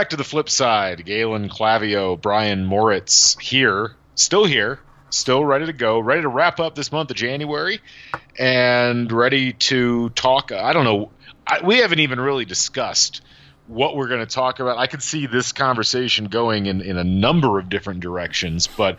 Back to the flip side. Galen Clavio, Brian Moritz here, still here, still ready to go, ready to wrap up this month of January, and ready to talk. I don't know. I, we haven't even really discussed what we're going to talk about. I could see this conversation going in, in a number of different directions, but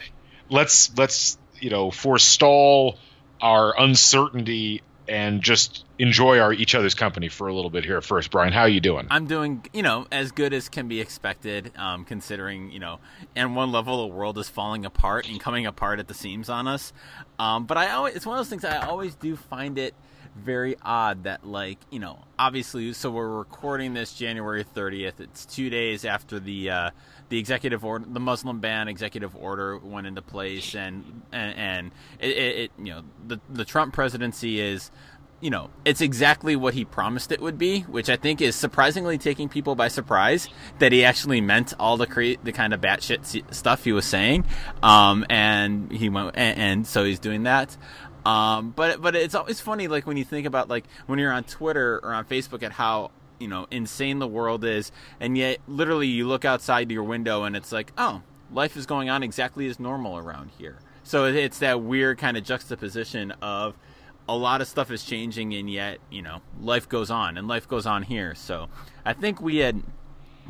let's let's you know forestall our uncertainty and just enjoy our each other's company for a little bit here first. Brian, how are you doing? I'm doing, you know, as good as can be expected, um, considering, you know, and one level the world is falling apart and coming apart at the seams on us. Um, but I always, it's one of those things I always do find it very odd that, like, you know, obviously, so we're recording this January 30th. It's two days after the uh, the executive order, the Muslim ban executive order went into place, and and, and it, it, you know, the the Trump presidency is you know, it's exactly what he promised it would be, which I think is surprisingly taking people by surprise that he actually meant all the create the kind of batshit stuff he was saying, um, and he went and, and so he's doing that. Um, but but it's always funny, like when you think about like when you're on Twitter or on Facebook at how you know insane the world is, and yet literally you look outside your window and it's like, oh, life is going on exactly as normal around here. So it's that weird kind of juxtaposition of a lot of stuff is changing, and yet you know life goes on, and life goes on here. So I think we had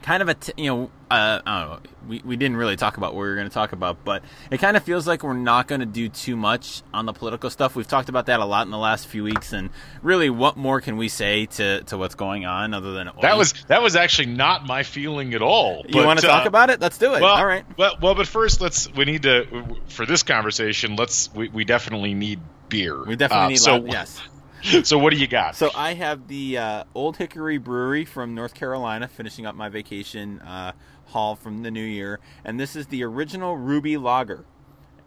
kind of a t- you know uh, I don't know we we didn't really talk about what we were going to talk about, but it kind of feels like we're not going to do too much on the political stuff. We've talked about that a lot in the last few weeks, and really, what more can we say to, to what's going on other than that was that was actually not my feeling at all. You want to uh, talk about it? Let's do it. Well, all right. Well, well, but first, let's we need to for this conversation. Let's we, we definitely need beer. We definitely uh, need so, yes. so what do you got? So I have the uh, Olde Hickory Brewery from North Carolina, finishing up my vacation uh, haul from the new year, and this is the original Ruby Lager,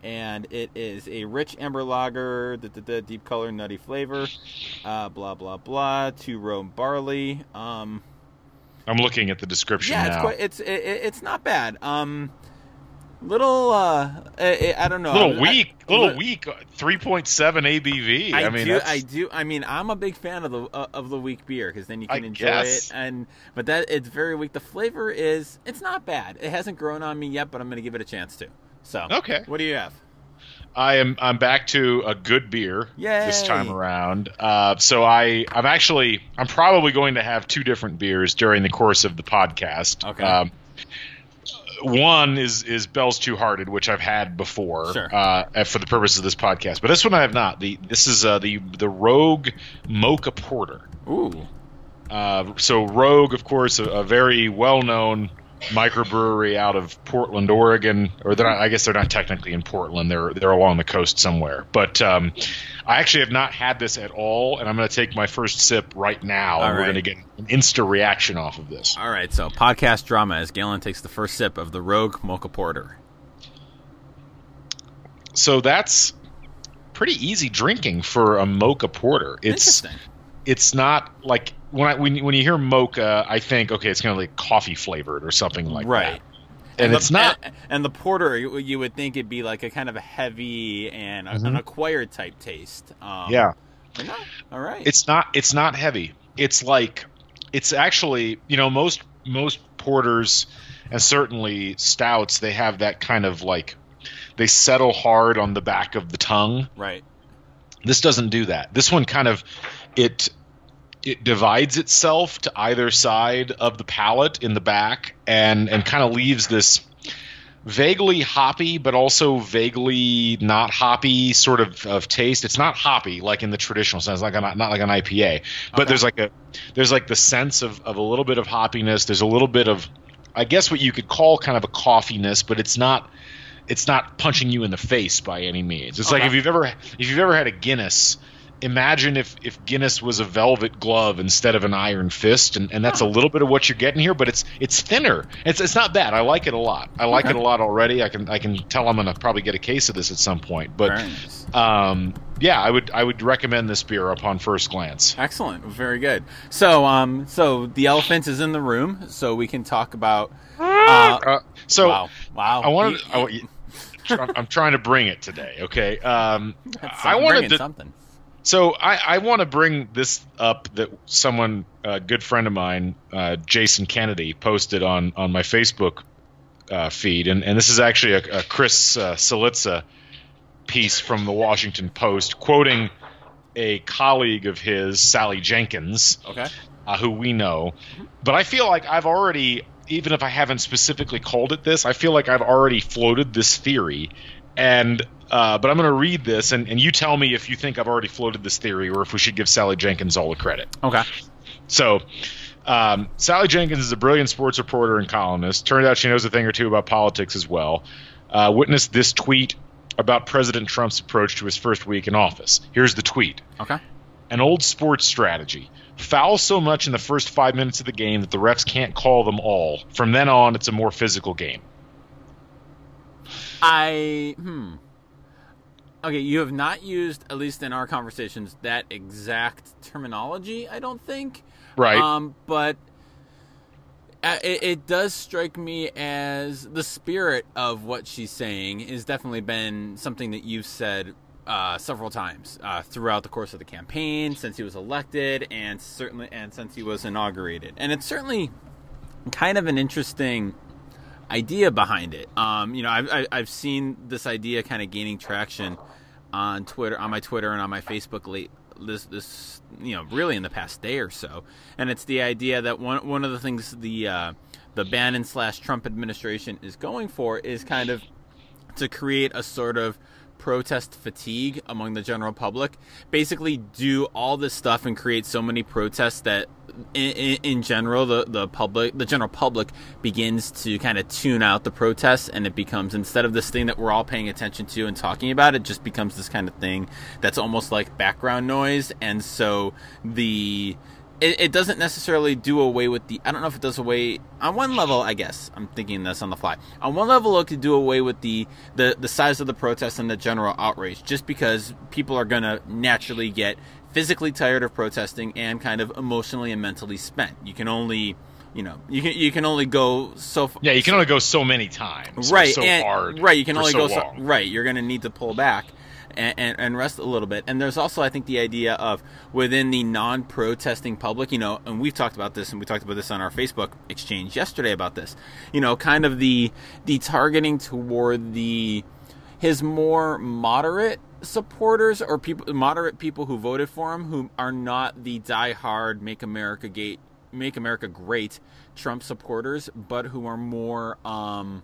and it is a rich amber lager, the, the, the deep color, nutty flavor, uh, blah blah blah, two row barley. Um, I'm looking at the description yeah, now. it's quite, it's it, it's not bad. Um, little uh I, I, don't know little weak I, little weak 3.7 abv i, I mean do i do i mean i'm a big fan of the uh, of the weak beer because then you can enjoy guess. it and but that it's very weak the flavor is it's not bad it hasn't grown on me yet but i'm gonna give it a chance to so okay what do you have I am I'm back to a good beer Yay. this time around. Uh, so I I'm actually I'm probably going to have two different beers during the course of the podcast. Okay. Um, one is is Bell's Two Hearted, which I've had before sure. uh, for the purpose of this podcast, but this one I have not. The this is uh, the the Rogue Mocha Porter. Ooh. Uh, so Rogue, of course, a, a very well known microbrewery out of Portland, Oregon, or they're not, I guess they're not technically in Portland. They're they're along the coast somewhere. But um, I actually have not had this at all, and I'm going to take my first sip right now, all and right. we're going to get an insta reaction off of this. All right, so podcast drama as Galen takes the first sip of the Rogue Mocha Porter. So that's pretty easy drinking for a mocha porter. It's Interesting. It's not like when I when, when you hear mocha, I think okay, it's kind of like coffee flavored or something like right. that. Right. And, the, it's not. And, and the porter, you, would think it'd be like a kind of a heavy and a, Mhm. an acquired type taste. Um, yeah, no, all right. it's not. It's not heavy. It's like it's actually you know most most porters and certainly stouts they have that kind of like they settle hard on the back of the tongue. right. This doesn't do that. This one kind of it it divides itself to either side of the palate in the back and and kind of leaves this vaguely hoppy but also vaguely not hoppy sort of, of taste. It's not hoppy like in the traditional sense like a, not like an ipa but Okay. there's like a there's like the sense of, of a little bit of hoppiness. There's a little bit of i guess what you could call kind of a coffeeness but it's not it's not punching you in the face by any means. It's like if you've ever if you've ever had a guinness imagine if if Guinness was a velvet glove instead of an iron fist, and, and that's a little bit of what you're getting here, but it's it's thinner. It's it's not bad. I like it a lot. I like Okay. it a lot already. I can I can tell I'm gonna probably get a case of this at some point. But nice. um, yeah, I would I would recommend this beer upon first glance. Excellent. Very good. So, um, so the elephant is in the room, so we can talk about. Uh, Uh, so wow, wow. I wanted. I, I'm trying to bring it today. Okay. Um, I wanted to. something. So I, I want to bring this up that someone, a good friend of mine, uh, Jason Kennedy, posted on on my Facebook uh, feed, and, and this is actually a, a Chris uh, Cillizza piece from the Washington Post, quoting a colleague of his, Sally Jenkins, Okay. uh, who we know. But I feel like I've already, even if I haven't specifically called it this, I feel like I've already floated this theory. And uh, but I'm going to read this, and, and you tell me if you think I've already floated this theory, or if we should give Sally Jenkins all the credit. Okay. So, um, Sally Jenkins is a brilliant sports reporter and columnist. Turned out she knows a thing or two about politics as well. Uh, witnessed this tweet about President Trump's approach to his first week in office. Here's the tweet Okay. An old sports strategy. Foul so much in the first five minutes of the game that the refs can't call them all. From then on, it's a more physical game. I hmm. Okay, you have not used, at least in our conversations, that exact terminology. I don't think. Right. Um, but uh, it, it does strike me as the spirit of what she's saying has definitely been something that you've said uh, several times uh, throughout the course of the campaign, since he was elected, and certainly and since he was inaugurated. And it's certainly kind of an interesting idea behind it. Um, you know, I've, I've seen this idea kind of gaining traction on Twitter, on my Twitter, and on my Facebook late this this you know really in the past day or so. And it's the idea that one one of the things the uh, the Bannon slash Trump administration is going for is kind of to create a sort of protest fatigue among the general public. Basically, do all this stuff and create so many protests that, in, in, in general, the the public, the general public, begins to kind of tune out the protests, and it becomes instead of this thing that we're all paying attention to and talking about, it just becomes this kind of thing that's almost like background noise, and so the it, it doesn't necessarily do away with the. I don't know if it does away on one level. I guess I'm thinking this on the fly. On one level, it could do away with the the the size of the protest and the general outrage, just because people are gonna naturally get physically tired of protesting and kind of emotionally and mentally spent. You can only, you know, you can you can only go so far. yeah, you can only go so many times. right So and, hard. right you can only so go so, long. right you're going to need to pull back and, and, and rest a little bit. And there's also i think the idea of within the non-protesting public you know and we've talked about this and we talked about this on our facebook exchange yesterday about this you know kind of the the targeting toward the his more moderate supporters or people moderate people who voted for him who are not the die-hard make america gate make america great trump supporters but who are more um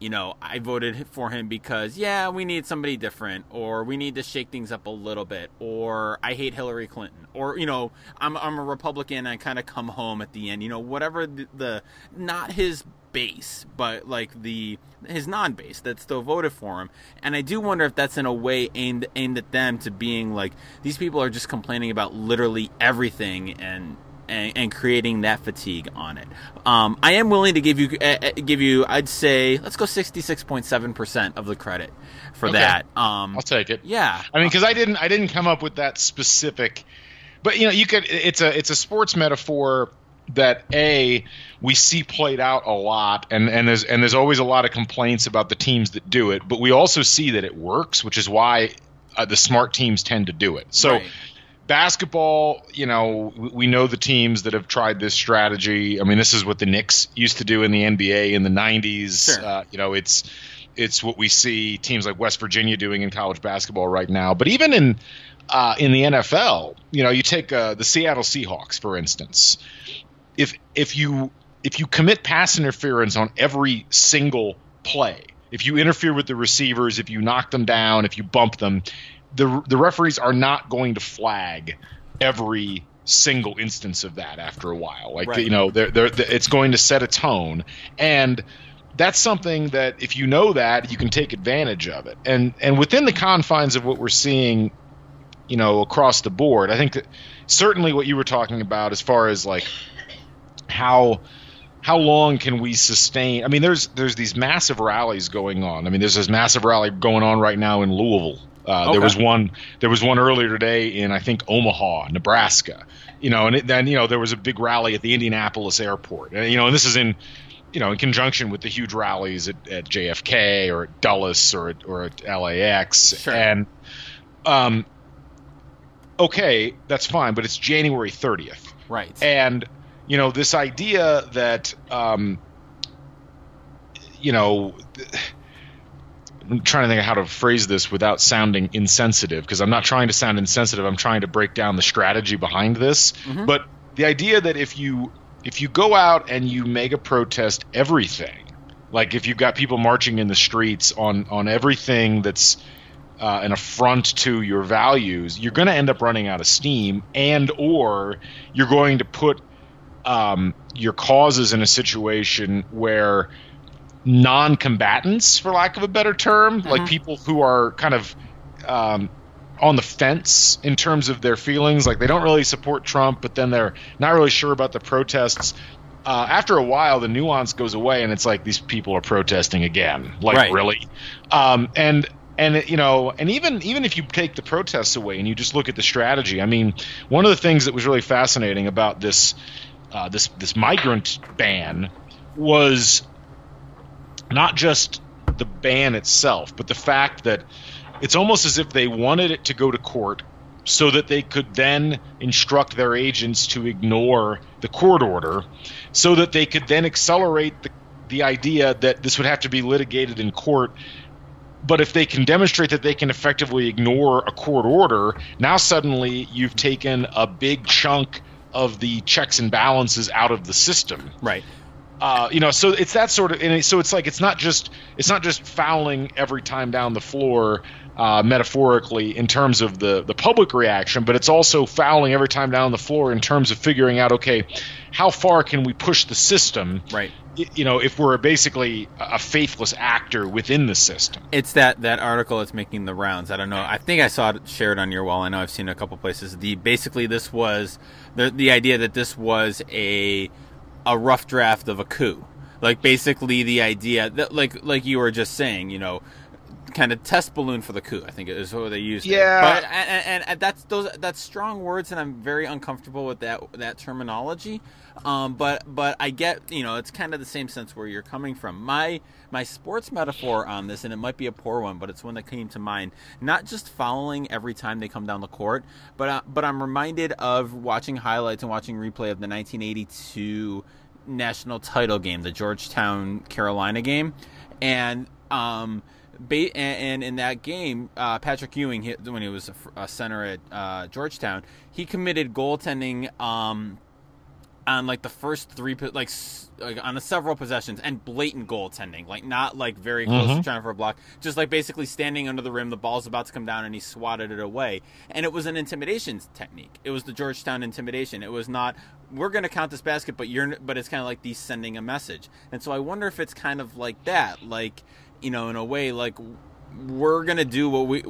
you know, I voted for him because, yeah, we need somebody different, or we need to shake things up a little bit, or I hate Hillary Clinton, or, you know, I'm, I'm a Republican and I kind of come home at the end, you know, whatever the, the not his base, but like the his non base that still voted for him. And I do wonder if that's in a way aimed aimed at them to being like these people are just complaining about literally everything and and, and creating that fatigue on it. Um, I am willing to give you uh, uh, give you I'd say let's go sixty six point seven percent of the credit for Okay. that. Um, I'll take it. yeah, I mean, because I didn't, I didn't come up with that specific, but you know, you could. It's a, it's a sports metaphor that a we see played out a lot, and and there's and there's always a lot of complaints about the teams that do it, but we also see that it works, which is why uh, the smart teams tend to do it. So. Right. Basketball, you know, we- know the teams that have tried this strategy. I mean, this is what the Knicks used to do in the NBA in the '90s. Sure. Uh, you know, it's it's what we see teams like West Virginia doing in college basketball right now. But even in uh, in the NFL, you know, you take uh, the Seattle Seahawks for instance. If if you if you commit pass interference on every single play, if you interfere with the receivers, if you knock them down, if you bump them, the the referees are not going to flag every single instance of that after a while. Like Right. you know, they're, they're, it's going to set a tone. And that's something that if you know that you can take advantage of it. And and within the confines of what we're seeing you know across the board i think that certainly what you were talking about as far as like how how long can we sustain? I mean there's there's these massive rallies going on. I mean there's this massive rally going on right now in louisville uh, Okay. there was one there was one earlier today in i think omaha nebraska you know and it, then you know there was a big rally at the indianapolis airport and, you know and this is in you know in conjunction with the huge rallies at, at jfk or at dulles or at, or at lax Sure. and um okay, that's fine, but it's January 30th. Right. And you know this idea that um, you know. I'm trying to think of how to phrase this without sounding insensitive because I'm not trying to sound insensitive. I'm trying to break down the strategy behind this. Mm-hmm. But the idea that if you if you go out and you mega protest everything, like if you've got people marching in the streets on on everything that's uh, an affront to your values, you're going to end up running out of steam, and or you're going to put um, your causes in a situation where non-combatants, for lack of a better term, like people who are kind of um, on the fence in terms of their feelings, like they don't really support Trump, but then they're not really sure about the protests. Uh, after a while, the nuance goes away, and it's like these people are protesting again. Like Right. really, um, and and you know, and even even if you take the protests away and you just look at the strategy, I mean, one of the things that was really fascinating about this uh, this this migrant ban was not just the ban itself, but the fact that it's almost as if they wanted it to go to court so that they could then instruct their agents to ignore the court order, so that they could then accelerate the, the idea that this would have to be litigated in court. But if they can demonstrate that they can effectively ignore a court order, now suddenly you've taken a big chunk of the checks and balances out of the system right. Uh, you know, so it's that sort of, and so it's like it's not just it's not just fouling every time down the floor, uh, metaphorically in terms of the the public reaction, but it's also fouling every time down the floor in terms of figuring out, okay, how far can we push the system, Right. You know, if we're basically a faithless actor within the system. It's that that article that's making the rounds. I don't know. I think I saw it shared on your wall. I know I've seen it a couple places. The basically this was the the idea that this was a a rough draft of a coup. Like basically the idea that like like you were just saying, you know, kind of test balloon for the coup. I think is what they used. Yeah. but and, and, that's those that's strong words, and I'm very uncomfortable with that that terminology. Um, but but I get you know it's kind of the same sense where you're coming from. My my sports metaphor on this, and it might be a poor one, but it's one that came to mind. Not just following every time they come down the court, but uh, but I'm reminded of watching highlights and watching replay of the 1982 national title game, the Georgetown Carolina game, and um, ba- and, in that game, uh, Patrick Ewing, he, when he was a, center at uh, Georgetown, he committed goaltending um, on like the first three, like, like on the several possessions, and blatant goaltending, like not like very close to trying for a block, just like basically standing under the rim, the ball's about to come down, and he swatted it away, and it was an intimidation technique. It was the Georgetown intimidation. It was not we're going to count this basket, but you're, but it's kind of like these sending a message, and so I wonder if it's kind of like that, like you know, in a way, like we're gonna do what we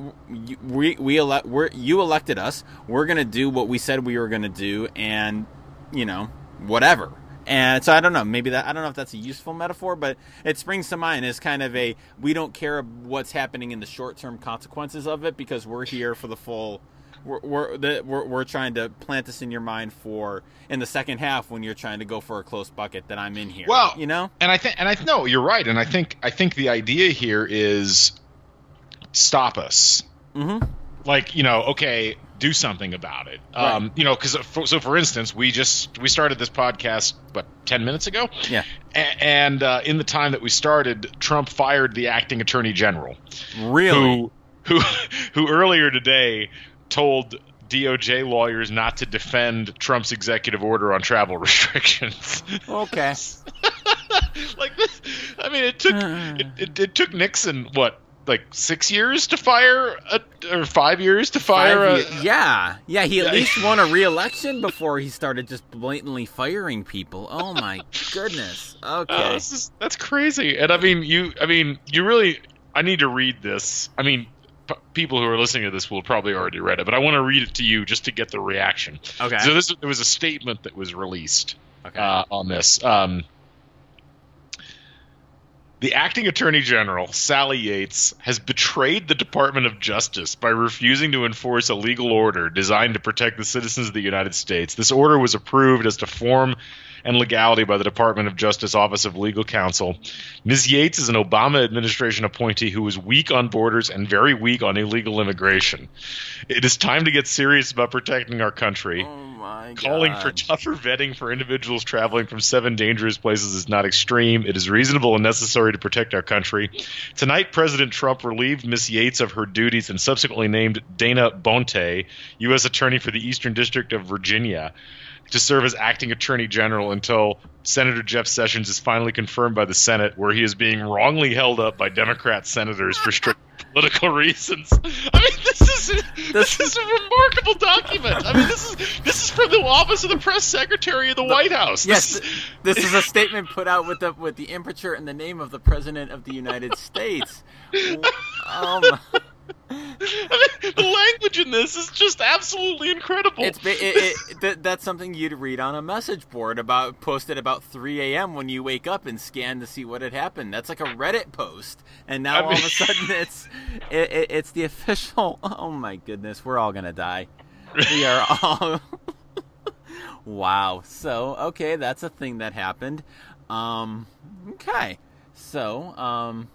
we we elect we're you elected us. We're gonna do what we said we were gonna do, and you know whatever. And so I don't know. Maybe that I don't know if that's a useful metaphor, but it springs to mind as kind of a we don't care what's happening in the short term consequences of it because we're here for the full. We're we're, the, we're we're trying to plant this in your mind for in the second half when you're trying to go for a close bucket that I'm in here. Well, you know, and I think, and I know you're right, and I think, I think the idea here is stop us. Mhm. Like, you know, okay, do something about it. Um, you know, because so for instance, we just we started this podcast, what, ten minutes ago? yeah, A- and uh, in the time that we started, Trump fired the acting attorney general, really. who who who earlier today told DOJ lawyers not to defend Trump's executive order on travel restrictions. Okay. like this, I mean, it took it, it, it took Nixon what like six years to fire a, or five years to fire a, yeah, yeah. He at Yeah. least won a re-election before he started just blatantly firing people. Oh my goodness. Oh, Okay. this is, that's crazy. And I mean, you. I mean, you really. I need to read this. I mean, p- people who are listening to this will probably already read it, but I want to read it to you just to get the reaction. Okay. So this there was a statement that was released Okay. uh, on this. Um, the acting attorney general, Sally Yates, has betrayed the Department of Justice by refusing to enforce a legal order designed to protect the citizens of the United States. This order was approved as to form and legality by the Department of Justice Office of Legal Counsel. Ms. Yates is an Obama administration appointee who is weak on borders and very weak on illegal immigration. It is time to get serious about protecting our country. Oh my Calling for tougher vetting for individuals traveling from seven dangerous places is not extreme. It is reasonable and necessary to protect our country. Tonight, President Trump relieved Ms. Yates of her duties and subsequently named Dana Boente, U.S. Attorney for the Eastern District of Virginia, to serve as acting Attorney General until Senator Jeff Sessions is finally confirmed by the Senate, where he is being wrongly held up by Democrat senators for strict political reasons. I mean, this is this is a remarkable document. I mean, this is this is from the office of the press secretary of the White House. Yes, This is- this is a statement put out with the with the imprimatur and the name of the president of the United States. Um, I mean, the language in this is just absolutely incredible. it's it, it, th- that's something you'd read on a message board about posted about 3 a.m. when you wake up and scan to see what had happened. That's like a Reddit post, and now I all of a sudden it's it, it, it's the official. Oh my goodness, we're all gonna die. We are all. wow. So okay, that's a thing that happened. Um, okay. So um,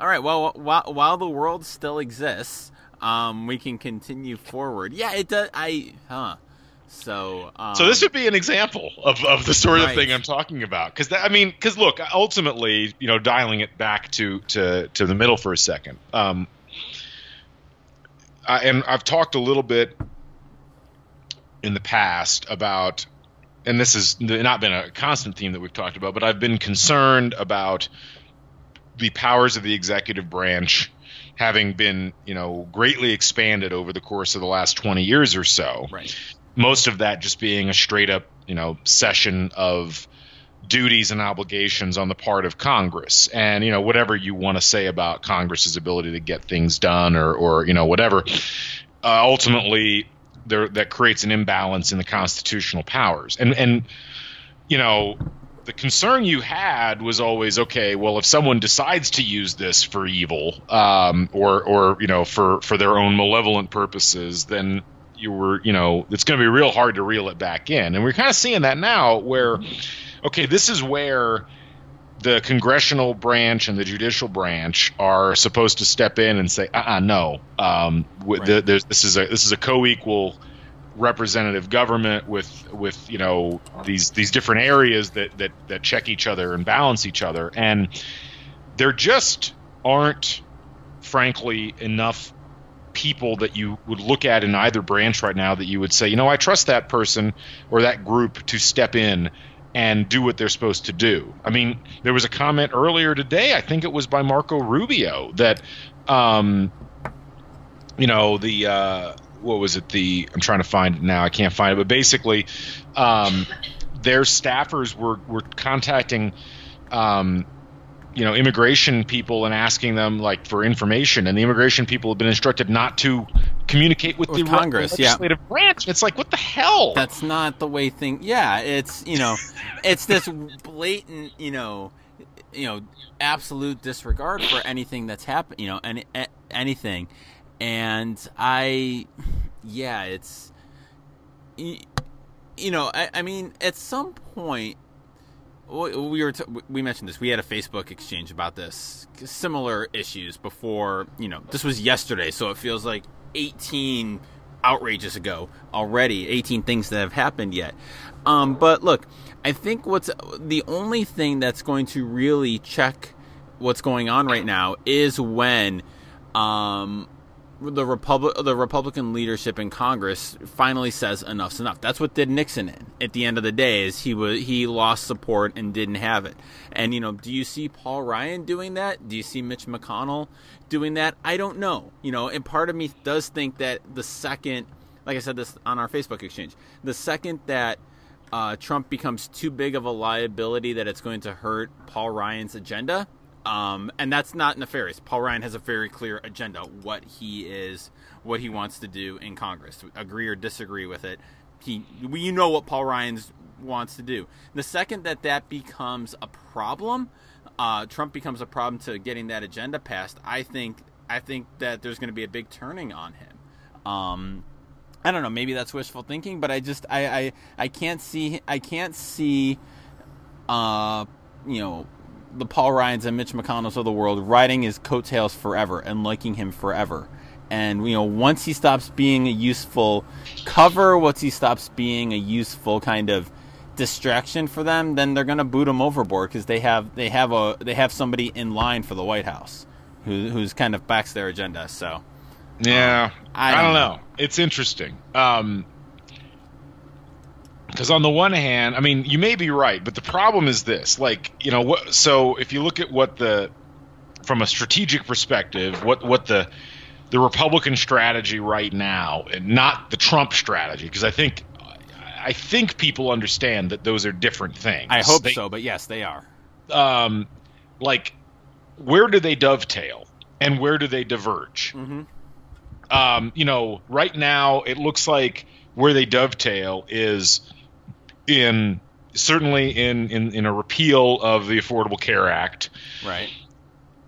all right. Well, while while the world still exists, um, we can continue forward. Yeah, it does. I huh. So um, So this would be an example of, of the sort of Right. thing I'm talking about. Because I mean, because look, ultimately, you know, dialing it back to to to the middle for a second. Um, I, and I've talked a little bit in the past about, and this has not been a constant theme that we've talked about, but I've been concerned about the powers of the executive branch having been, you know, greatly expanded over the course of the last 20 years or so right. most of that just being a straight up, you know, cession of duties and obligations on the part of Congress. And, you know, whatever you want to say about Congress's ability to get things done or, or you know, whatever, uh, ultimately there, that creates an imbalance in the constitutional powers. And, and, you know, the concern you had was always okay. Well, if someone decides to use this for evil, um, or or you know for for their own malevolent purposes, then you were you know it's going to be real hard to reel it back in. And we're kind of seeing that now, where okay, this is where the congressional branch and the judicial branch are supposed to step in and say, uh, uh no, um, Right. the, this is a this is a co-equal representative government with with you know these these different areas that that that check each other and balance each other and there just aren't frankly enough people that you would look at in either branch right now that you would say you know I trust that person or that group to step in and do what they're supposed to do. I mean, there was a comment earlier today, I think it was by Marco Rubio that um you know, the uh what was it the I'm trying to find it now I can't find it but basically um, their staffers were were contacting um, you know immigration people and asking them like for information and the immigration people have been instructed not to communicate with, With the Congress, yeah. legislative branch it's like what the hell That's not the way thing. Yeah, it's you know, it's this blatant you know, you know, absolute disregard for anything that's happened. You know, any anything, and I, yeah, it's, you know, I, I mean, at some point. We we were t- we mentioned this. We had a Facebook exchange about this similar issues before. You know, this was yesterday, so it feels like 18 outrages ago already 18 things that have happened yet um, but look i think what's the only thing that's going to really check what's going on right now is when um, the Republic, the Republican leadership in Congress finally says enough's enough. That's what did Nixon in. At the end of the day, is he was he lost support and didn't have it. And you know, do you see Paul Ryan doing that? Do you see Mitch McConnell doing that? I don't know. You know, and part of me does think that the second, like I said this on our Facebook exchange, the second that uh, Trump becomes too big of a liability that it's going to hurt Paul Ryan's agenda. Um, and that's not nefarious. Paul Ryan has a very clear agenda, what he is, what he wants to do in Congress. Agree or disagree with it, he, you know what Paul Ryan wants to do. The second that that becomes a problem, uh, Trump becomes a problem to getting that agenda passed. I think, I think that there's going to be a big turning on him. Um, I don't know. Maybe that's wishful thinking, but I just I I, I can't see I can't see, uh, you know, the Paul Ryans and Mitch McConnells of the world riding his coattails forever and liking him forever. And you know, once he stops being a useful cover, once he stops being a useful kind of distraction for them, then they're going to boot him overboard because they have they have a they have somebody in line for the White House who who's kind of backs their agenda. So yeah, um, I, don't I, don't know. know. It's interesting. Um, because on the one hand, I mean, you may be right, but the problem is this: like, you know, what? So if you look at what the, from a strategic perspective, what what the the Republican strategy right now, and not the Trump strategy, because I think I think people understand that those are different things. I hope they, so, but yes, they are. Um, like, where do they dovetail, and where do they diverge? Mm-hmm. Um, you know, right now it looks like where they dovetail is in certainly in, in, in a repeal of the Affordable Care Act. Right.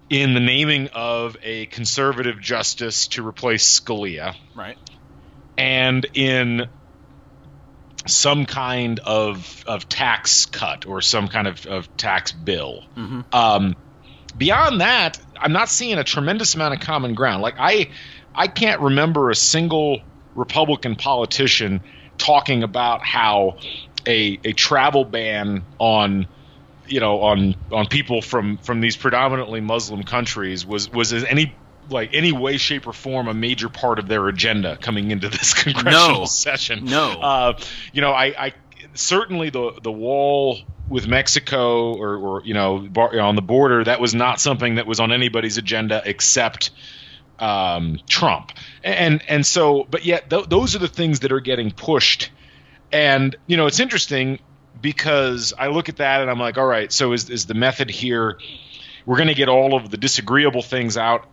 In the naming of a conservative justice to replace Scalia. Right. And in some kind of of tax cut or some kind of, of tax bill. Mm-hmm. Um, beyond that, I'm not seeing a tremendous amount of common ground. Like I, I can't remember a single Republican politician talking about how a a travel ban on you know on on people from from these predominantly Muslim countries was was any like any way, shape, or form a major part of their agenda coming into this congressional no. session. No, uh, you know, I, I certainly the the wall with Mexico or, or you know bar, on the border that was not something that was on anybody's agenda except um, Trump. And and so, but yet th- those are the things that are getting pushed and you know, it's interesting because I look at that and I'm like, all right, so is is the method here? We're going to get all of the disagreeable things out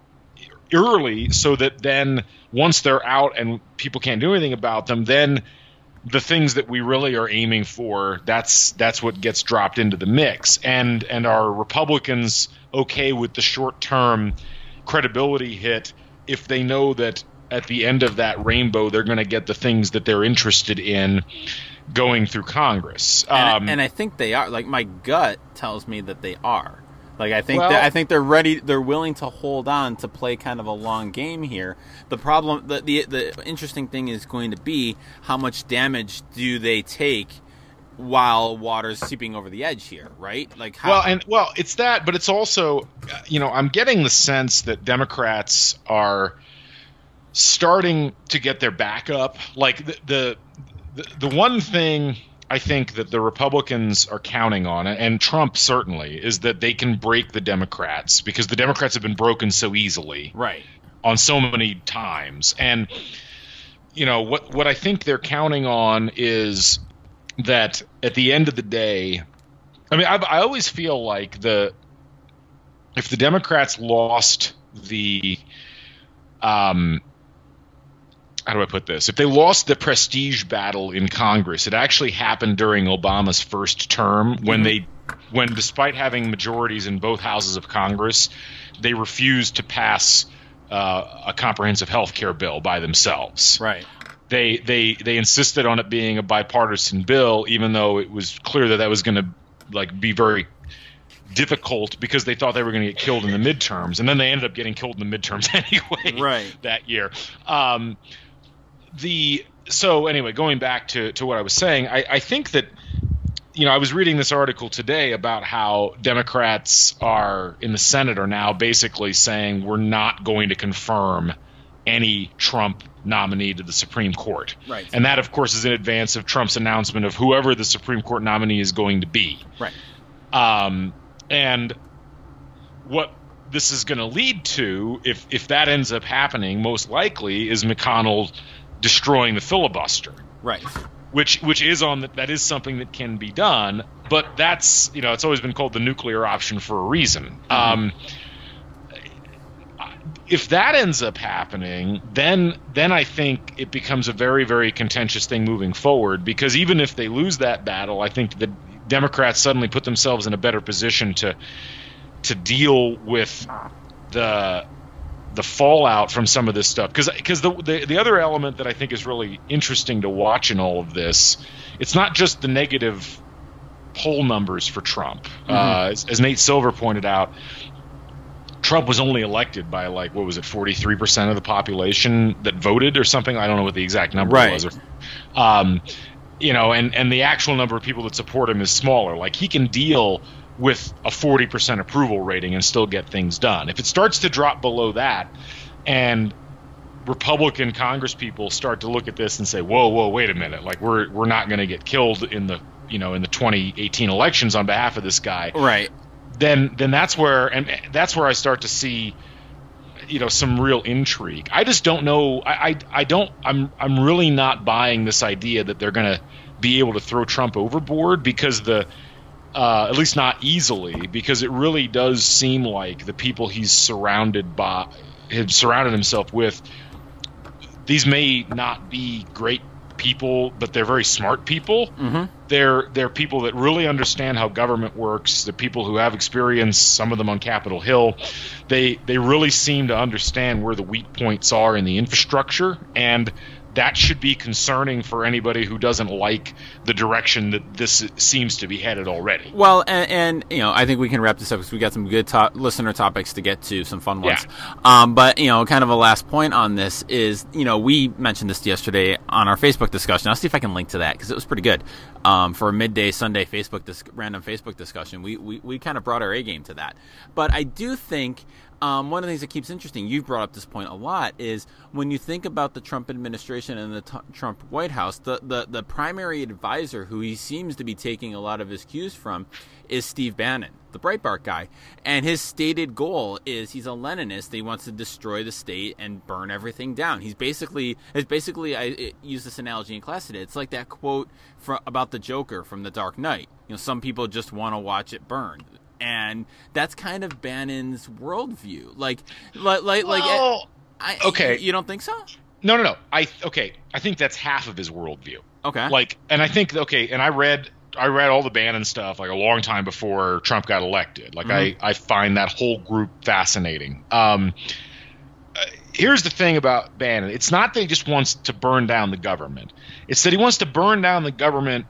early, so that then once they're out and people can't do anything about them, then the things that we really are aiming for that's that's what gets dropped into the mix and and are republicans okay with the short term credibility hit if they know that at the end of that rainbow, they're going to get the things that they're interested in going through Congress. Um, and, and, I think they are. Like my gut tells me that they are. Like I think well, I think they're ready. They're willing to hold on to play kind of a long game here. The problem, the, the the interesting thing is going to be how much damage do they take while water's seeping over the edge here, right? Like how- well, and well, it's that, but it's also, you know, I'm getting the sense that Democrats are starting to get their back up. Like the, the the, one thing I think that the Republicans are counting on, and Trump certainly, is that they can break the Democrats because the Democrats have been broken so easily, right, on so many times. And you know what what I think they're counting on is that at the end of the day, I mean, I, I always feel like the if the Democrats lost the um, how do I put this? If they lost the prestige battle in Congress, it actually happened during Obama's first term when mm-hmm. they when despite having majorities in both houses of Congress, they refused to pass uh, a comprehensive health care bill by themselves. Right. They they they insisted on it being a bipartisan bill, even though it was clear that that was going to like be very difficult because they thought they were going to get killed in the midterms, and then they ended up getting killed in the midterms anyway. Right. That year. Um, the so anyway, going back to to what I was saying, I, I think that you know I was reading this article today about how Democrats are in the Senate are now basically saying we're not going to confirm any Trump nominee to the Supreme Court. Right. And that, of course, is in advance of Trump's announcement of whoever the Supreme Court nominee is going to be. Right. Um, and what this is going to lead to, if if that ends up happening, most likely is McConnell destroying the filibuster. Right. Which which is on the, that is something that can be done, but that's you know it's always been called the nuclear option for a reason. Mm-hmm. Um, if that ends up happening, then then I think it becomes a very very contentious thing moving forward. Because even if they lose that battle, I think the Democrats suddenly put themselves in a better position to to deal with the the fallout from some of this stuff because because the, the the other element that I think is really interesting to watch in all of this, it's not just the negative poll numbers for Trump. Mm-hmm. Uh, as, as, Nate Silver pointed out, Trump was only elected by like what was it, forty three percent of the population that voted or something. I don't know what the exact number right. was. Or, um, you know, and and the actual number of people that support him is smaller. Like he can deal with a 40% approval rating and still get things done. If it starts to drop below that and Republican Congress people start to look at this and say, "Whoa, whoa, wait a minute! Like we're we're not going to get killed in the you know in the 2018 elections on behalf of this guy." Right. Then then that's where and that's where I start to see you know some real intrigue. I just don't know. I I, I don't. I'm I'm really not buying this idea that they're going to be able to throw Trump overboard because the uh, at least not easily, because it really does seem like the people he's surrounded by, has surrounded himself with, these may not be great people, but they're very smart people. Mm-hmm. They're they're people that really understand how government works. The people who have experience, some of them on Capitol Hill, they they really seem to understand where the weak points are in the infrastructure and that should be concerning for anybody who doesn't like the direction that this seems to be headed already. Well, and, and you know, I think we can wrap this up because we got some good to- listener topics to get to, some fun ones. Yeah. Um, but you know, kind of a last point on this is, you know, we mentioned this yesterday on our Facebook discussion. I'll see if I can link to that because it was pretty good. Um, for a midday Sunday Facebook dis- random Facebook discussion, we, we we kind of brought our A game to that. But I do think um, one of the things that keeps interesting, you've brought up this point a lot, is when you think about the Trump administration and the t- Trump White House, the, the, the primary advisor who he seems to be taking a lot of his cues from is Steve Bannon, the Breitbart guy. And his stated goal is he's a Leninist. He wants to destroy the state and burn everything down. He's basically, it's basically, I use this analogy in class today. It's like that quote from, about the Joker from The Dark Knight. You know, some people just want to watch it burn and that's kind of Bannon's worldview. Like, like, like, well, like. I, okay, you, you don't think so? No, no, no. I okay. I think that's half of his worldview. Okay. Like, and I think okay, and I read I read all the Bannon stuff like a long time before Trump got elected. Like, mm-hmm. I I find that whole group fascinating. Um, uh, here's the thing about Bannon. It's not that he just wants to burn down the government. It's that he wants to burn down the government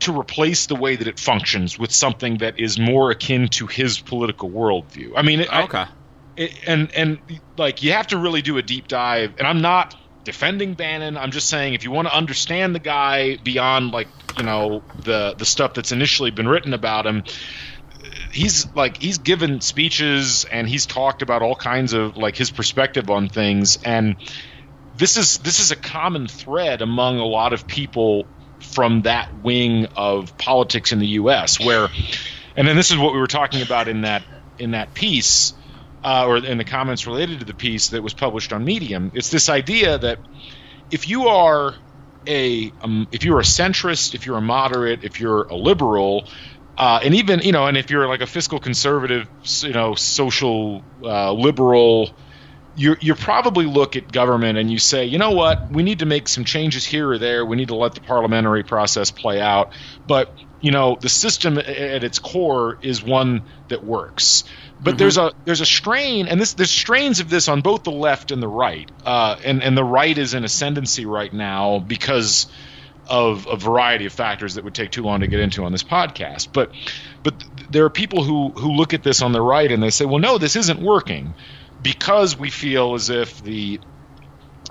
to replace the way that it functions with something that is more akin to his political worldview. I mean, okay, I, it, and and like you have to really do a deep dive. And I'm not defending Bannon. I'm just saying if you want to understand the guy beyond like you know the the stuff that's initially been written about him. He's like he's given speeches and he's talked about all kinds of like his perspective on things and this is this is a common thread among a lot of people from that wing of politics in the U.S. Where, and then this is what we were talking about in that in that piece, uh, or in the comments related to the piece that was published on Medium. It's this idea that if you are a um, if you're a centrist, if you're a moderate, if you're a liberal, uh, and even you know, and if you're like a fiscal conservative, you know, social uh, liberal you you probably look at government and you say, you know what, we need to make some changes here or there. We need to let the parliamentary process play out. But you know, the system at its core is one that works. But mm-hmm. there's a there's a strain, and this there's strains of this on both the left and the right, uh, and and the right is in ascendancy right now because of a variety of factors that would take too long to get into on this podcast. But but there are people who who look at this on the right and they say, well, no, this isn't working because we feel as if the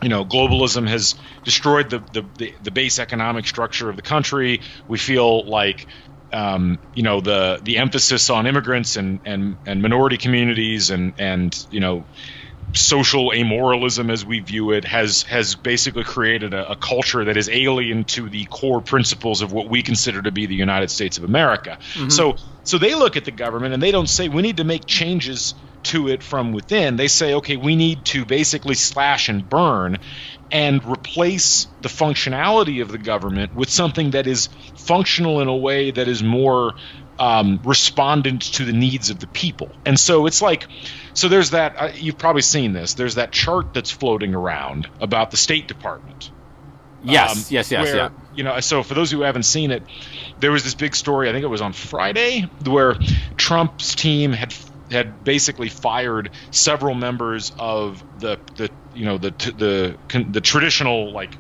you know globalism has destroyed the, the, the, the base economic structure of the country. We feel like um, you know the the emphasis on immigrants and, and, and minority communities and and you know social amoralism as we view it has has basically created a, a, culture that is alien to the core principles of what we consider to be the United States of America. Mm-hmm. So so they look at the government and they don't say we need to make changes to it from within. They say, okay, we need to basically slash and burn and replace the functionality of the government with something that is functional in a way that is more um, respondent to the needs of the people. And so it's like, so there's that, uh, you've probably seen this, there's that chart that's floating around about the State Department. Yes, um, yes, yes, where, yeah. You know, so for those who haven't seen it, there was this big story, I think it was on Friday, where Trump's team had had basically fired several members of the the you know the the the, traditional like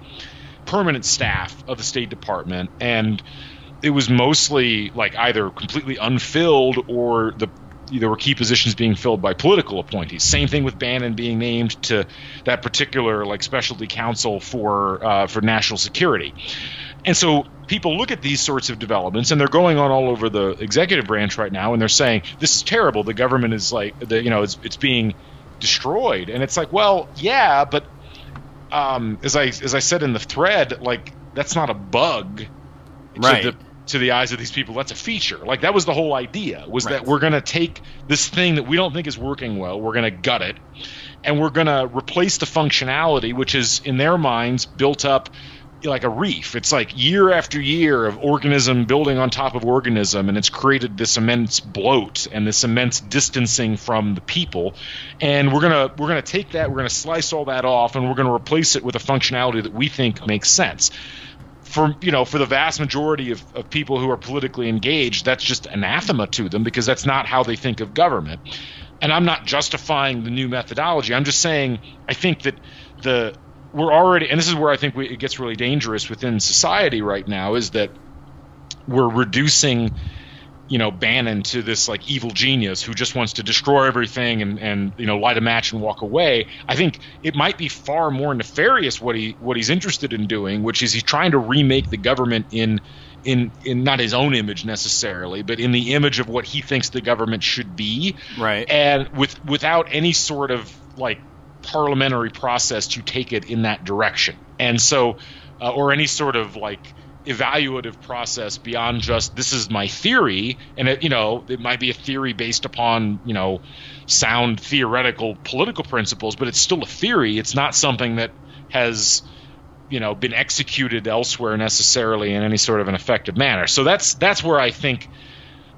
permanent staff of the State Department, and it was mostly like either completely unfilled or the there were key positions being filled by political appointees. Same thing with Bannon being named to that particular like specialty counsel for uh, for national security. And so people look at these sorts of developments, and they're going on all over the executive branch right now, and they're saying this is terrible. The government is like, the, you know, it's, it's being destroyed, and it's like, well, yeah, but um, as I as I said in the thread, like that's not a bug, right? To the, to the eyes of these people, that's a feature. Like that was the whole idea was right. that we're going to take this thing that we don't think is working well, we're going to gut it, and we're going to replace the functionality, which is in their minds built up like a reef. It's like year after year of organism building on top of organism, and it's created this immense bloat and this immense distancing from the people. And we're gonna we're gonna take that, we're gonna slice all that off, and we're gonna replace it with a functionality that we think makes sense. For you know, for the vast majority of, of people who are politically engaged, that's just anathema to them because that's not how they think of government. And I'm not justifying the new methodology. I'm just saying I think that the we're already, and this is where I think we, it gets really dangerous within society right now, is that we're reducing, you know, Bannon to this like evil genius who just wants to destroy everything and and you know light a match and walk away. I think it might be far more nefarious what he what he's interested in doing, which is he's trying to remake the government in in in not his own image necessarily, but in the image of what he thinks the government should be. Right. And with without any sort of like parliamentary process to take it in that direction. And so, uh, or any sort of like evaluative process beyond just this is my theory, and it you know it might be a theory based upon you know sound theoretical political principles, but it's still a theory. It's not something that has you know been executed elsewhere necessarily in any sort of an effective manner. So that's that's where I think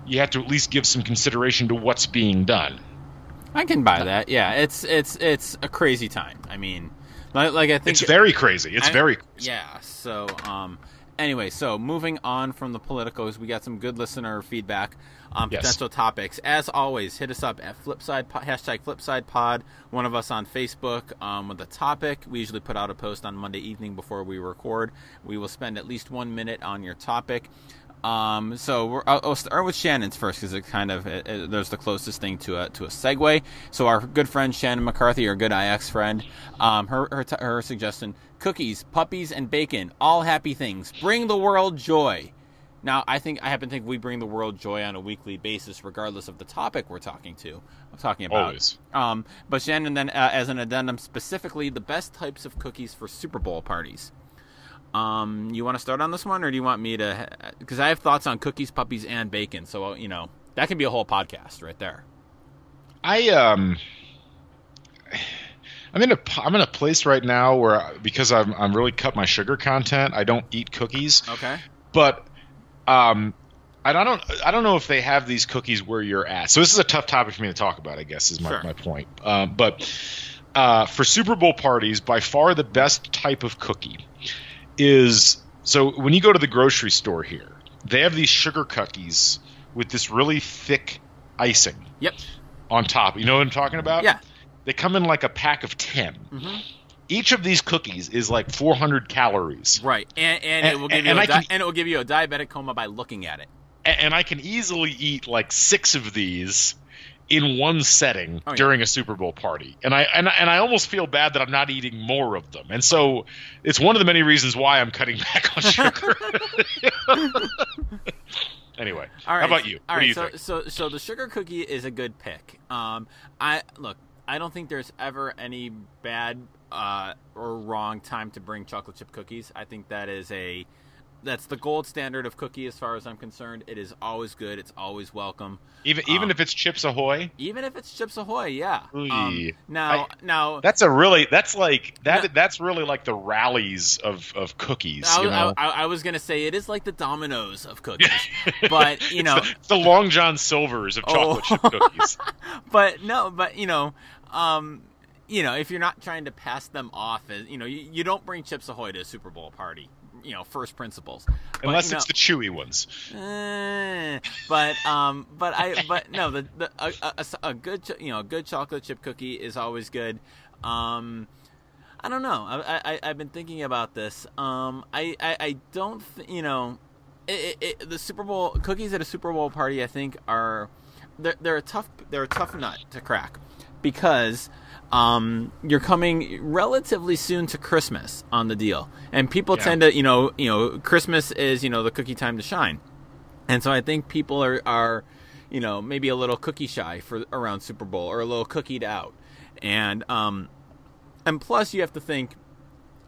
you have to at least give some consideration to what's being done. I can buy that. Yeah, it's it's it's a crazy time. I mean, like, like I think it's very crazy. It's I, very crazy. yeah. So um, anyway, so moving on from the politicals, we got some good listener feedback on yes. potential topics. As always, hit us up at Flipside hashtag Flipside Pod. One of us on Facebook um, with a topic. We usually put out a post on Monday evening before we record. We will spend at least one minute on your topic. Um, so I'll, I'll, start with Shannon's first because it kind of it, it, there's the closest thing to a to a segue. So our good friend Shannon McCarthy, our good IX friend, um, her her, t- her suggestion: cookies, puppies, and bacon, all happy things, bring the world joy. Now, I think I happen to think we bring the world joy on a weekly basis, regardless of the topic we're talking to. I'm talking about. Always. Um, but Shannon then, uh, as an addendum, specifically the best types of cookies for Super Bowl parties. Um, you want to start on this one, or do you want me to? Because I have thoughts on cookies, puppies, and bacon. So you know that can be a whole podcast right there. I um, I'm in a I'm in a place right now where because I'm I'm really cut my sugar content. I don't eat cookies. Okay. But um, I don't I don't know if they have these cookies where you're at. So this is a tough topic for me to talk about. I guess is my sure. my point. Um, but uh, for Super Bowl parties, by far the best type of cookie is so when you go to the grocery store here, they have these sugar cookies with this really thick icing. Yep. On top, you know what I'm talking about? Yeah. They come in like a pack of 10 mm-hmm. Each of these cookies is like 400 calories. Right, and, and, and it will give you a di- can, and it will give you a diabetic coma by looking at it. And I can easily eat like six of these in one setting oh, yeah. during a Super Bowl party, and I and and I almost feel bad that I'm not eating more of them, and so it's one of the many reasons why I'm cutting back on sugar. anyway, all right. how about you? All what right, you so, think? so so the sugar cookie is a good pick. Um, I look, I don't think there's ever any bad uh, or wrong time to bring chocolate chip cookies. I think that is a that's the gold standard of cookie as far as I'm concerned. It is always good. It's always welcome. Even even um, if it's Chips Ahoy. Even if it's Chips Ahoy, yeah. Um, now I, now that's a really that's like that now, that's really like the rallies of of cookies. I, you know? I, I, was gonna say it is like the Domino's of cookies, but you know it's the, it's the, Long John Silvers of chocolate oh. chip cookies. but no, but you know. Um, you know, if you're not trying to pass them off as, you know, you, you don't bring Chips Ahoy to a Super Bowl party you know first principles. Unless but, it's know, the chewy ones. Eh, but um, but I but no the, the a, a, a, good you know a good chocolate chip cookie is always good. Um, I don't know. I, I I've been thinking about this. Um, I I, I don't th- you know, it, it, the Super Bowl cookies at a Super Bowl party. I think are they're, they're a tough they're a tough nut to crack because um, you're coming relatively soon to Christmas on the deal, and people yeah. tend to, you know, you know, Christmas is you know the cookie time to shine, and so I think people are are, you know, maybe a little cookie shy for around Super Bowl or a little cookied out, and um, and plus you have to think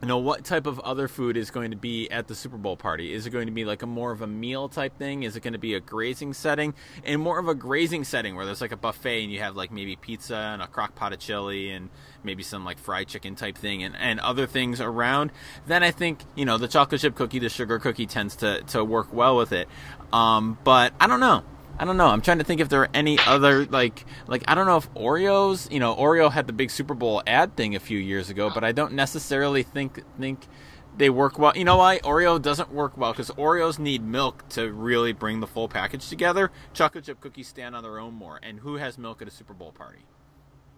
you know what type of other food is going to be at the Super Bowl party? Is it going to be like a more of a meal type thing? Is it going to be a grazing setting? And more of a grazing setting where there's like a buffet and you have like maybe pizza and a crock pot of chili and maybe some like fried chicken type thing and, and other things around. Then I think, you know, the chocolate chip cookie, the sugar cookie tends to, to work well with it. Um, but I don't know. I don't know. I'm trying to think if there are any other like like I don't know if Oreos, you know, Oreo had the big Super Bowl ad thing a few years ago, but I don't necessarily think think they work well. You know why Oreo doesn't work well because Oreos need milk to really bring the full package together. Chocolate chip cookies stand on their own more. And who has milk at a Super Bowl party?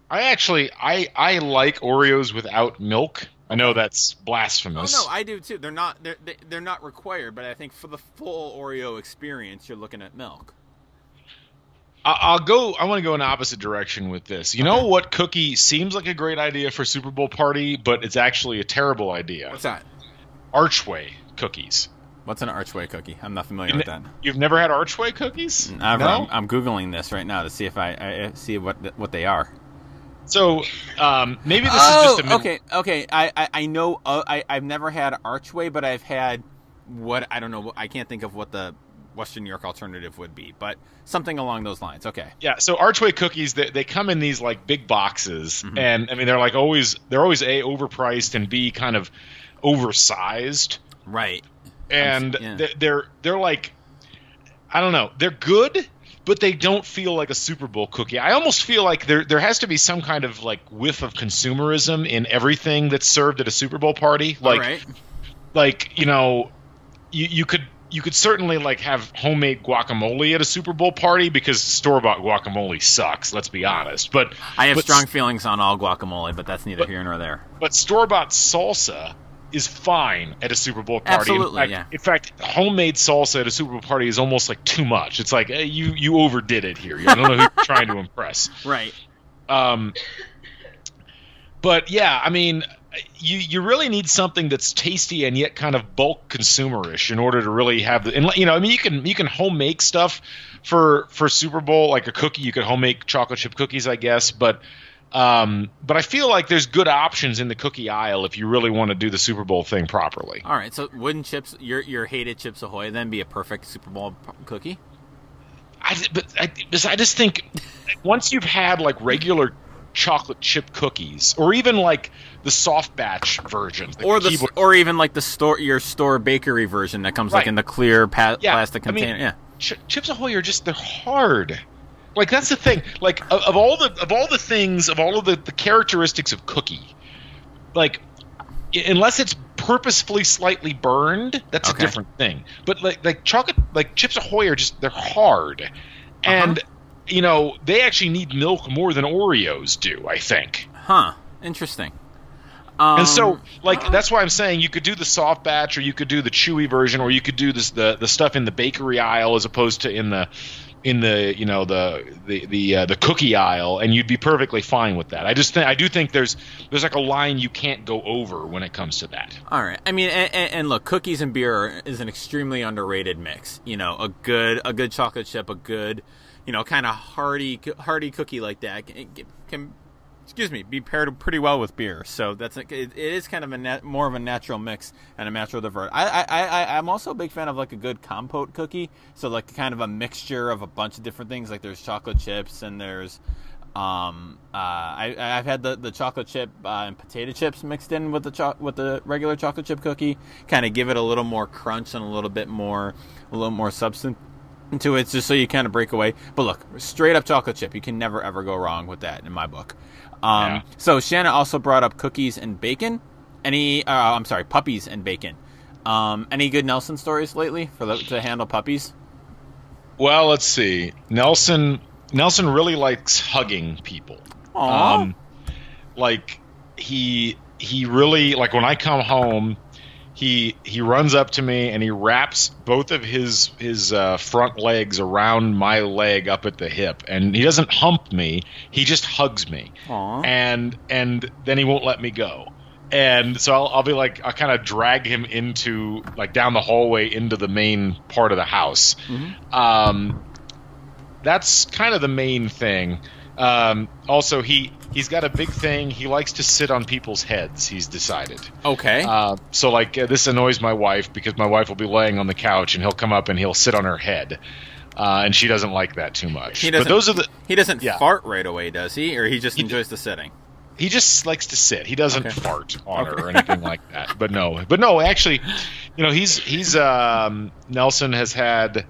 I actually I I like Oreos without milk. I know that's blasphemous. Oh no, I do too. They're not they're they're not required, but I think for the full Oreo experience, you're looking at milk. I'll go. I want to go in opposite direction with this. You okay. know what cookie seems like a great idea for Super Bowl party, but it's actually a terrible idea. What's that? Archway cookies. What's an archway cookie? I'm not familiar you with that. You've never had archway cookies? I've, no? I'm, I'm, googling this right now to see if I, I see what what they are. So um, maybe this oh, is just a min- okay. Okay, I I, I know uh, I I've never had archway, but I've had what I don't know. I can't think of what the Western New York alternative would be, but something along those lines. Okay. Yeah. So Archway cookies, they, they come in these like big boxes, mm-hmm. and I mean they're like always they're always a overpriced and b kind of oversized. Right. And yeah. they're, they're they're like I don't know they're good, but they don't feel like a Super Bowl cookie. I almost feel like there there has to be some kind of like whiff of consumerism in everything that's served at a Super Bowl party. Like, like you know, you you could you could certainly like have homemade guacamole at a Super Bowl party because store bought guacamole sucks. Let's be honest. But I have but, strong feelings on all guacamole, but that's neither but, here nor there. But store bought salsa is fine at a Super Bowl party. Absolutely, in fact, yeah. In fact, homemade salsa at a Super Bowl party is almost like too much. It's like hey, you you overdid it here. I don't know who you're trying to impress. Right. Um. But yeah, I mean, you you really need something that's tasty and yet kind of bulk consumerish in order to really have the and you know I mean you can you can home make stuff for for Super Bowl like a cookie you could home make chocolate chip cookies I guess but um, but I feel like there's good options in the cookie aisle if you really want to do the Super Bowl thing properly. All right, so wooden chips your your hated Chips Ahoy then be a perfect Super Bowl cookie? I, but I, I just think once you've had like regular chocolate chip cookies, or even like the soft batch version, or the keyboard. or even like the store your store bakery version that comes right. like in the clear pa- yeah. plastic container. I mean, yeah, Ch- Chips Ahoy are just they're hard. Like that's the thing. Like of, of all the of all the things of all of the, the characteristics of cookie, like unless it's purposefully slightly burned, that's okay. a different thing. But like like chocolate like Chips Ahoy are just they're hard, uh-huh. and you know, they actually need milk more than Oreos do, I think. Huh. Interesting. Um, and so, like, that's why I'm saying you could do the soft batch, or you could do the chewy version, or you could do this the the stuff in the bakery aisle as opposed to in the in the you know the the the uh, the cookie aisle, and you'd be perfectly fine with that. I just think I do think there's there's like a line you can't go over when it comes to that. All right, I mean, and, and look, cookies and beer is an extremely underrated mix. You know, a good a good chocolate chip, a good you know, kind of hearty, hearty cookie like that can, can, excuse me, be paired pretty well with beer. So that's it, it is kind of a more of a natural mix and a natural divert. I, I, I, I'm also a big fan of like a good compost cookie. So like kind of a mixture of a bunch of different things. Like there's chocolate chips and there's um, uh, I, I've had the, the chocolate chip uh, and potato chips mixed in with the cho- with the regular chocolate chip cookie, kind of give it a little more crunch and a little bit more a little more substance into it just so you kind of break away. But look, straight up chocolate chip, you can never ever go wrong with that in my book. Um, yeah. So Shanna also brought up cookies and bacon. Any, uh, I'm sorry, puppies and bacon. Um, any good Nelson stories lately for the, to handle puppies? Well, let's see. Nelson Nelson really likes hugging people. Aww. Um, like he he really like when I come home, he he runs up to me and he wraps both of his his uh, front legs around my leg up at the hip, and he doesn't hump me. He just hugs me, Aww. and and then he won't let me go. And so I'll, I'll be like, I kind of drag him into like down the hallway into the main part of the house. Mhm. Um, that's kind of the main thing. Um, also, he he's got a big thing. He likes to sit on people's heads. He's decided. Okay. Uh, so like uh, this annoys my wife because my wife will be laying on the couch and he'll come up and he'll sit on her head, uh, and she doesn't like that too much. He but doesn't- those are the he doesn't yeah. fart right away, does he? Or he just He- enjoys the sitting? he just likes to sit. He doesn't Okay. fart on her or anything like that. But no, but no, actually, you know, he's he's um, Nelson has had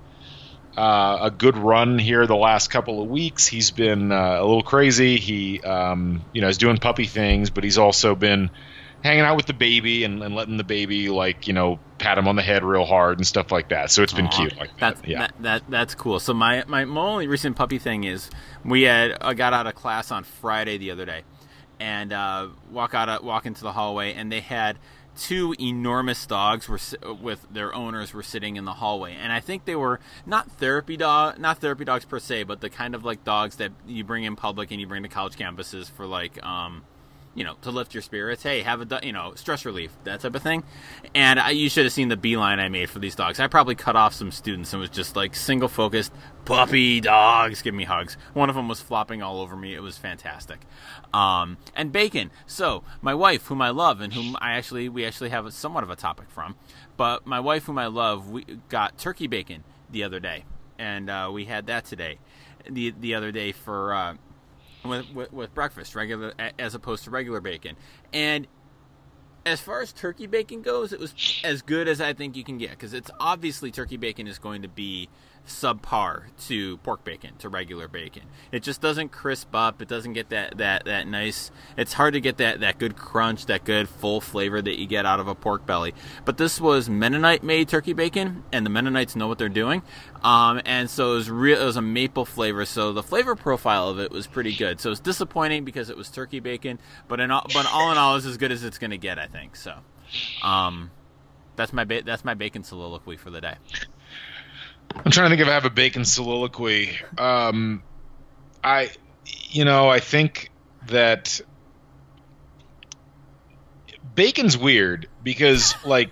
uh, a good run here the last couple of weeks. He's been uh, a little crazy. He um, you know is doing puppy things, but he's also been hanging out with the baby and, and letting the baby like you know pat him on the head real hard and stuff like that. So it's been Aw, cute like that. That's yeah. that, that that's cool. So my, my my only recent puppy thing is we had I got out of class on Friday the other day, and uh, walk out walk into the hallway, and they had two enormous dogs were with their owners were sitting in the hallway, and I think they were not therapy dog not therapy dogs per se, but the kind of like dogs that you bring in public and you bring to college campuses for like um you know, to lift your spirits. Hey, have a you know stress relief, that type of thing. And I, you should have seen the beeline I made for these dogs. I probably cut off some students and was just like single focused puppy dogs, give me hugs. One of them was flopping all over me. It was fantastic. Um, and bacon. So my wife, whom I love and whom I actually we actually have somewhat of a topic from, but my wife, whom I love, we got turkey bacon the other day, and uh, we had that today. The the other day for. Uh, with, with, with breakfast, regular as opposed to regular bacon. And as far as turkey bacon goes, it was as good as I think you can get because it's obviously turkey bacon is going to be subpar to pork bacon to regular bacon. It just doesn't crisp up. It doesn't get that that that nice. It's hard to get that that good crunch, that good full flavor that you get out of a pork belly. But this was Mennonite made turkey bacon, and the Mennonites know what they're doing. Um, and so it was real. It was a maple flavor. So the flavor profile of it was pretty good. So it's disappointing because it was turkey bacon, but in all, but all in all, it's as good as it's going to get. I think so. Um, that's my ba- that's my bacon soliloquy for the day. I'm trying to think if I have a bacon soliloquy. Um, I, you know, I think that bacon's weird because, like,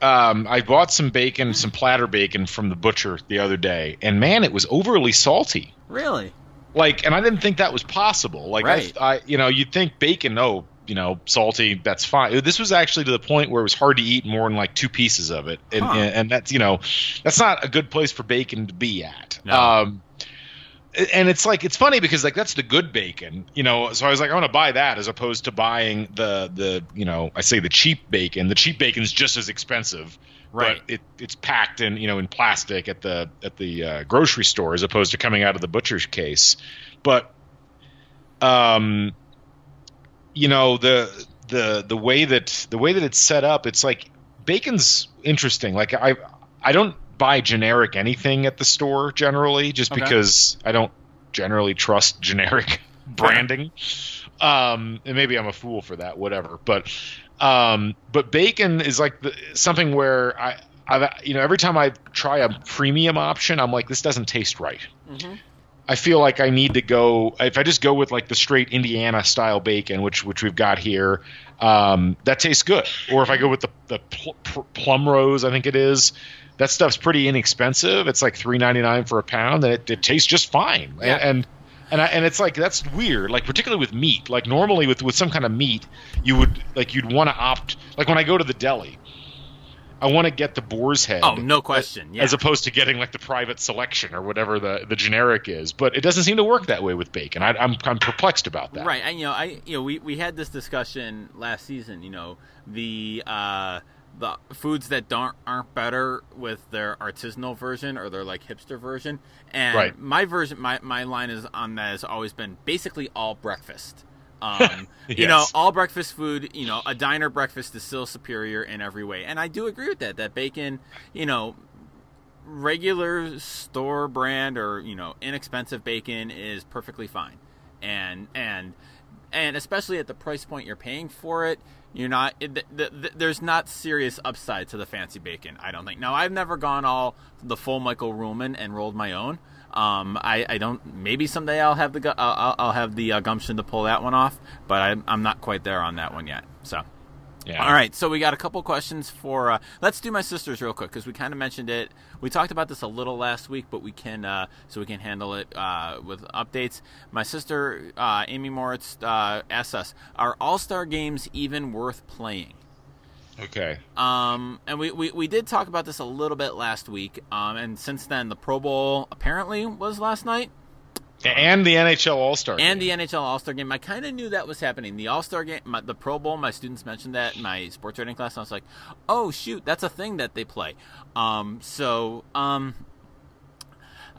um, I bought some bacon, some platter bacon from the butcher the other day, and man, it was overly salty. Really? Like, and I didn't think that was possible. Like, Right. I, I, you know, you'd think bacon, oh, you know, salty, that's fine. This was actually to the point where it was hard to eat more than like two pieces of it, and, Huh. and, and that's you know, that's not a good place for bacon to be at. No. Um, and it's like it's funny because like that's the good bacon, you know. So I was like, I want to buy that as opposed to buying the the you know I say the cheap bacon. The cheap bacon is just as expensive, Right. But it, it's packed in you know in plastic at the at the uh, grocery store as opposed to coming out of the butcher's case. But um, you know the the the way that the way that it's set up, it's like bacon's interesting. Like I I don't buy generic anything at the store generally, just Okay. because I don't generally trust generic branding. Um, and maybe I'm a fool for that, whatever. But um, but bacon is like the, something where I. I've, you know, every time I try a premium option, I'm like, this doesn't taste right. Mm-hmm. I feel like I need to go. If I just go with like the straight Indiana style bacon, which which we've got here, um, that tastes good. Or if I go with the the pl- pl- Plumrose, I think it is. That stuff's pretty inexpensive. It's like three ninety nine for a pound, and it, it tastes just fine. Yeah. And and I, and it's like that's weird. Like particularly with meat. Like normally with with some kind of meat, you would like you'd want to opt. Like when I go to the deli, I want to get the boar's head. Oh, no question. Yeah. As opposed to getting like the private selection or whatever the, the generic is, but it doesn't seem to work that way with bacon. I, I'm I'm perplexed about that. Right, and you know, I you know, we, we had this discussion last season. You know, the uh, the foods that don't aren't better with their artisanal version or their like hipster version. And Right. my version, my my line is on that has always been basically all breakfast. Um, You know, all breakfast food, you know, a diner breakfast is still superior in every way. And I do agree with that. That bacon, you know, regular store brand or, you know, inexpensive bacon is perfectly fine. And and and especially at the price point you're paying for it, you're not it, the, the, there's not serious upside to the fancy bacon, I don't think. Now, I've never gone all the full Michael Ruhlman and rolled my own. Um, I, I don't. Maybe someday I'll have the I'll, I'll have the uh, gumption to pull that one off, but I'm, I'm not quite there on that one yet. So. Yeah. All right, so we got a couple questions for. Uh, let's do my sisters real quick because we kind of mentioned it. We talked about this a little last week, but we can uh, so we can handle it uh, with updates. My sister uh, Amy Moritz uh, asks us: Are All Star games even worth playing? Okay. Um, and we, we, we did talk about this a little bit last week. Um, and since then, the Pro Bowl apparently was last night. And the NHL All Star and the NHL All Star game. I kind of knew that was happening. The All Star game, my, the Pro Bowl. My students mentioned that in my sports writing class. I was like, "Oh shoot, that's a thing that they play." Um, so, um,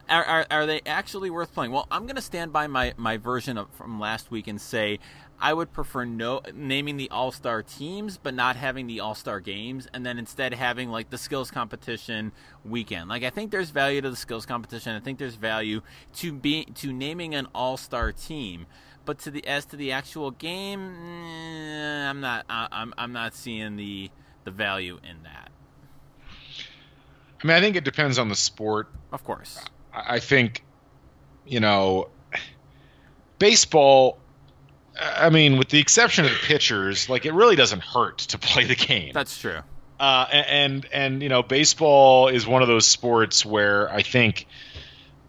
are, are, are, they actually worth playing? Well, I'm going to stand by my, my version of, from last week and say I would prefer no naming the All Star teams, but not having the All Star games, and then instead having like the skills competition weekend. Like I think there's value to the skills competition. I think there's value to be to naming an All Star team, but to the as to the actual game, I'm not. I'm I'm not seeing the the value in that. I mean, I think it depends on the sport. Of course. I think, you know, baseball I mean, with the exception of the pitchers, like it really doesn't hurt to play the game. That's true. Uh, and and you know, baseball is one of those sports where I think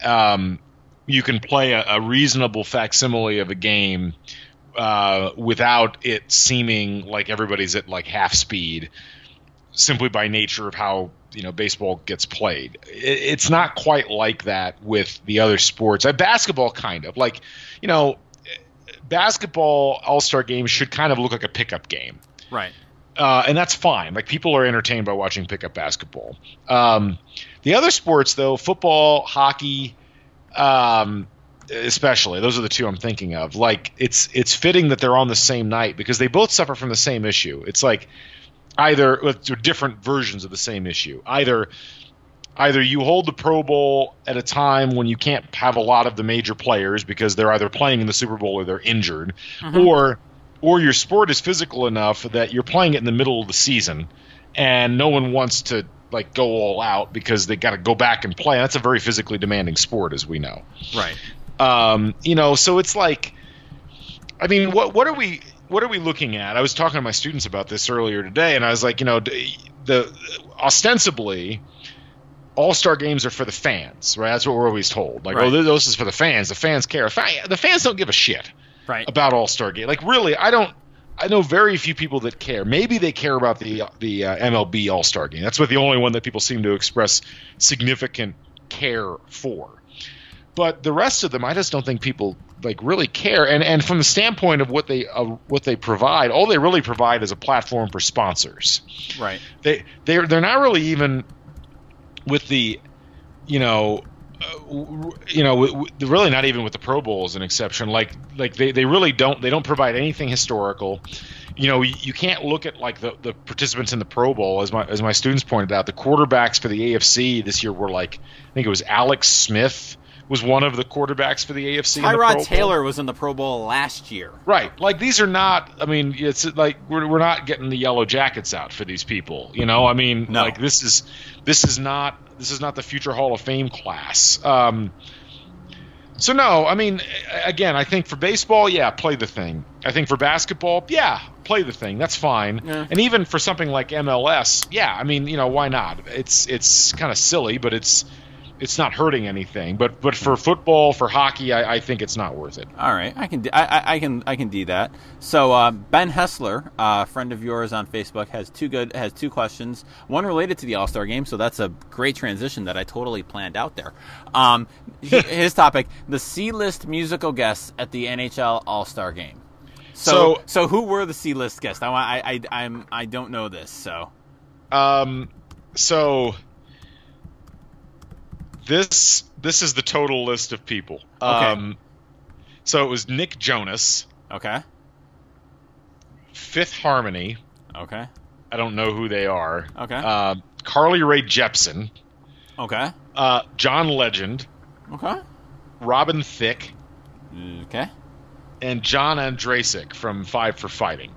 um, you can play a, a, reasonable facsimile of a game uh, without it seeming like everybody's at like half speed, simply by nature of how you know baseball gets played. It, it's not quite like that with the other sports. Uh, basketball, kind of like you know basketball All Star games should kind of look like a pickup game, right? Uh, and that's fine. Like people are entertained by watching pickup basketball. Um, the other sports, though, football, hockey, um, especially those are the two I'm thinking of. Like it's it's fitting that they're on the same night because they both suffer from the same issue. It's like either with different versions of the same issue. Either either you hold the Pro Bowl at a time when you can't have a lot of the major players because they're either playing in the Super Bowl or they're injured, mm-hmm. or or your sport is physical enough that you're playing it in the middle of the season and no one wants to like go all out because they got to go back and play. That's a very physically demanding sport, as we know. Right. Um, you know, so it's like, I mean, what what are we what are we looking at? I was talking to my students about this earlier today, and I was like, you know, the ostensibly all Star games are for the fans, right? That's what we're always told. Like, oh, right. oh, this is for the fans. The fans care. The fans don't give a shit right. about All Star game. Like, really, I don't. I know very few people that care. Maybe they care about the the uh, MLB All Star game. That's what the only one that people seem to express significant care for. But the rest of them, I just don't think people like really care. And and from the standpoint of what they uh, what they provide, all they really provide is a platform for sponsors. Right. They they they're not really even with the, you know, uh, you know, w- w- really not even with the Pro Bowl is an exception. Like, like they, they really don't they don't provide anything historical. You know, you, you can't look at like the, the participants in the Pro Bowl as my as my students pointed out. The quarterbacks for the AFC this year were like I think it was Alex Smith was one of the quarterbacks for the AFC. Tyrod Taylor was in the Pro Bowl last year. Right. Like these are not. I mean, it's like we're we're not getting the yellow jackets out for these people. You know. I mean, no. like this is this is not this is not the future Hall of Fame class. Um, so no, I mean, again, I think for baseball, yeah, play the thing. I think for basketball, yeah, play the thing. That's fine. Yeah. And even for something like MLS, yeah, I mean, you know, why not? It's it's kind of silly, but it's it's not hurting anything. But but for football, for hockey, I, I think it's not worth it. All right, I can I, I can I can do that. So uh, Ben Hessler, a uh, friend of yours on Facebook, has two good has two questions. One related to the All Star game, so that's a great transition that I totally planned out there. Um, his topic: the C list musical guests at the NHL All Star game. So, so, so who were the C list guests? I, I I I'm I don't know this. So um so this this is the total list of people. Okay. Um, so it was Nick Jonas. Okay. Fifth Harmony. Okay. I don't know who they are. Okay. Uh, Carly Rae Jepsen, Okay. uh, John Legend, Okay. Robin Thicke, Okay. and John Ondrasik from Five for Fighting.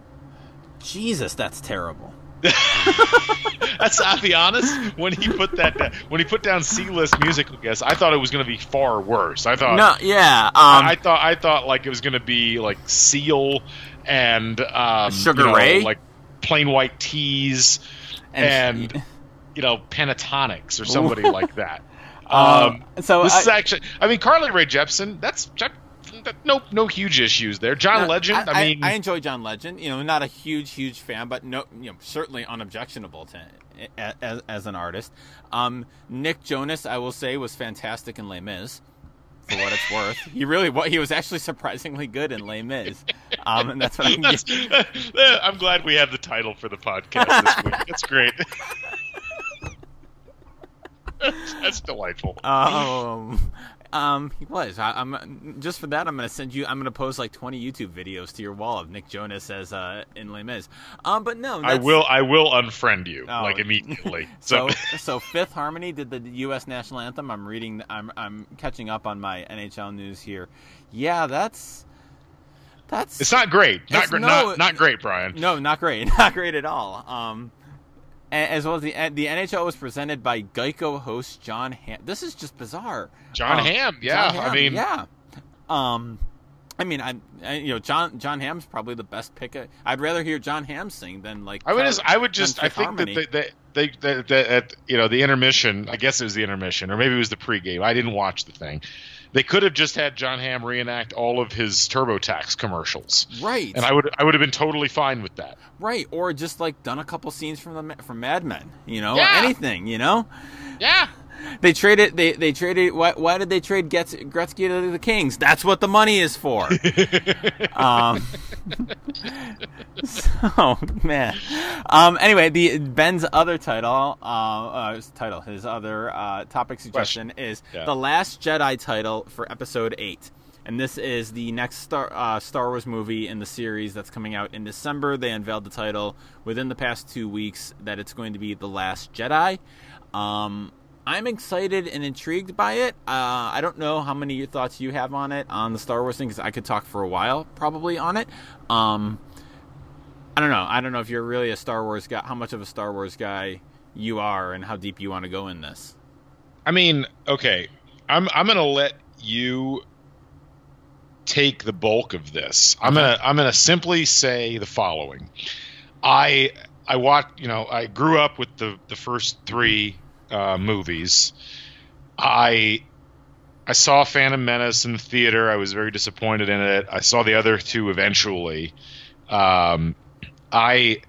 Jesus, that's terrible. That's I'll be honest. When he put that down, when he put down C-list musical guests, I thought it was going to be far worse. I thought no, yeah. Um, I thought I thought like it was going to be like Seal and um, Sugar you know, Ray? like Plain White T's and, you know Pentatonix or somebody like that. Um, Um, so this I- is actually, I mean, Carly Rae Jepsen. That's that, no no huge issues there. John No, Legend. I, mean, I enjoy John Legend. You know, not a huge, huge fan, but no, you know, certainly unobjectionable to as, as an artist. Um, Nick Jonas, I will say, was fantastic in Les Mis. For what it's worth, he really what he was actually surprisingly good in Les Mis, um, and that's what I can That's, give. I'm glad we have the title for the podcast this week. That's great. that's delightful. Um, um, he was. I, I'm just for that. I'm going to send you. I'm going to post like 20 YouTube videos to your wall of Nick Jonas as uh, in Les Mis. Um, but no, I will. I will unfriend you Oh. like immediately. So, So, so Fifth Harmony did the U.S. national anthem. I'm reading. I'm I'm catching up on my NHL news here. Yeah, that's that's it's not great. Not great. no, not, not great, Brian. no, not great, not great at all. Um, as well as the the NHL was presented by Geico host John Hamm. This is just bizarre. John Um, Hamm. Yeah, John I mean, yeah. Um, I mean, I, I you know John John Hamm's probably the best pick. I'd rather hear John Hamm sing than like I would just. I would just. I think Harmony. that they, they, they, they, at you know the intermission. I guess it was the intermission, or maybe it was the pregame. I didn't watch the thing. They could have just had John Hamm reenact all of his TurboTax commercials, right, and I would. I would have been totally fine with that. right, or just like done a couple scenes from the from Mad Men. You know, Yeah. anything. You know. Yeah. They traded. They they traded. Why, why did they trade Getz, Gretzky to the Kings? That's what the money is for. um, so man. Um, anyway, the Ben's other title, uh, uh, his title, his other uh, topic suggestion is Yeah. the Last Jedi title for Episode Eight. And this is the next Star uh, Star Wars movie in the series that's coming out in December. They unveiled the title within the past two weeks that it's going to be the Last Jedi. Um, I'm excited and intrigued by it. Uh, I don't know how many thoughts you have on it on the Star Wars thing because I could talk for a while probably on it. Um, I don't know. I don't know if you're really a Star Wars guy. How much of a Star Wars guy you are, and how deep you want to go in this. I mean, okay, I'm I'm gonna let you take the bulk of this. I'm gonna I'm gonna simply say the following. I I watched, you know, I grew up with the the first three uh, movies. I I saw Phantom Menace in the theater. I was very disappointed in it. I saw the other two eventually. Um, I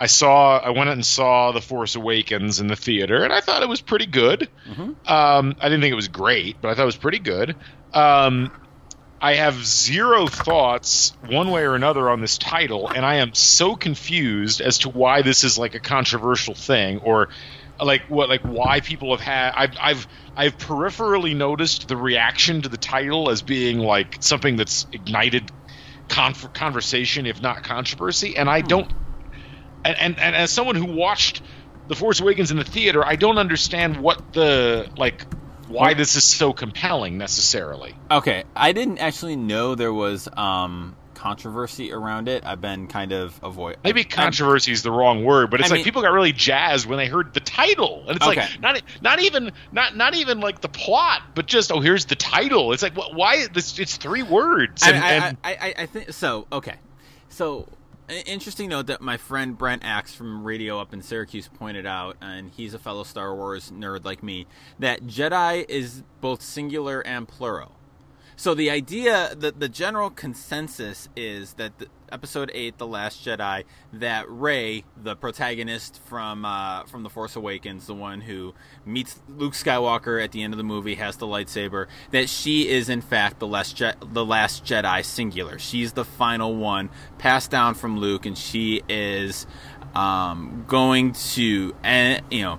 I saw I went and saw The Force Awakens in the theater, and I thought it was pretty good. Um, I didn't think it was great, but I thought it was pretty good. Um, I have zero thoughts one way or another on this title, and I am so confused as to why this is like a controversial thing, or like what, like why people have had. I've, I've, I've peripherally noticed the reaction to the title as being like something that's ignited con- conversation, if not controversy, and I don't. And, and and as someone who watched The Force Awakens in the theater, I don't understand what the like why this is so compelling necessarily. Okay, I didn't actually know there was um, controversy around it. I've been kind of avoid. Maybe I'm- controversy is the wrong word, but it's I like mean- people got really jazzed when they heard the title, and it's Okay. like not not even not not even like the plot, but just oh here's the title. It's like what why this it's three words. And, I, and I, I, I think so. Okay, so an interesting note that my friend Brent Axe from Radio up in Syracuse pointed out, and he's a fellow Star Wars nerd like me, that Jedi is both singular and plural. So the idea, the the general consensus is that the, Episode Eight, The Last Jedi, that Rey, the protagonist from uh, from The Force Awakens, the one who meets Luke Skywalker at the end of the movie, has the lightsaber, that she is in fact the last Je- the Last Jedi singular. She's the final one passed down from Luke, and she is um, going to, you know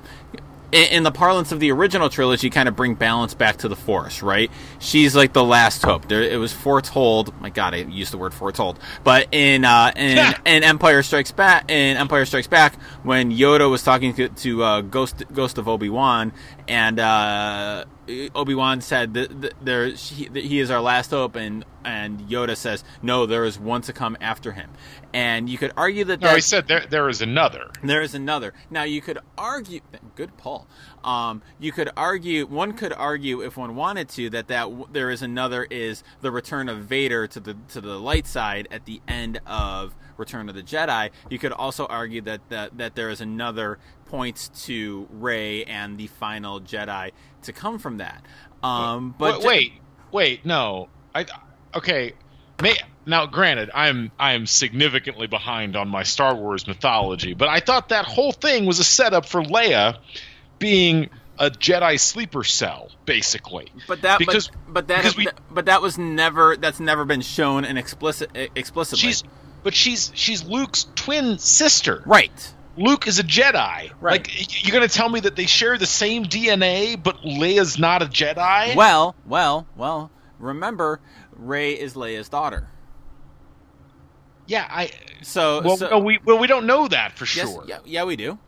in, in the parlance of the original trilogy, kind of bring balance back to the Force, right? She's like the last hope. There, it was foretold. My God, I used the word foretold. But in uh, in, in Empire Strikes Back, in Empire Strikes Back, when Yoda was talking to, to uh, Ghost Ghost of Obi Wan, and uh, Obi Wan said that there he, he is our last hope, and and Yoda says no, there is one to come after him, and you could argue that. No, he said there there is another. There is another. Now you could argue. Good Paul. Um, you could argue. One could argue if one wanted to that that there is another is the return of Vader to the to the light side at the end of Return of the Jedi. You could also argue that that, that there is another points to Rey and the final Jedi to come from that. Um, but wait, wait, wait, no, I okay. May, now, granted, I'm I'm significantly behind on my Star Wars mythology, but I thought that whole thing was a setup for Leia being a Jedi sleeper cell, basically. But that because but, but that because we, but that was never that's never been shown in explicit explicitly. She's but she's she's Luke's twin sister. Right. Luke is a Jedi. Right. Like you're going to tell me that they share the same DNA, but Leia's not a Jedi? Well, well, well. Remember, Rey is Leia's daughter. Yeah, I. So, well, so, no, we well we don't know that for yes, sure. Yeah, yeah, we do.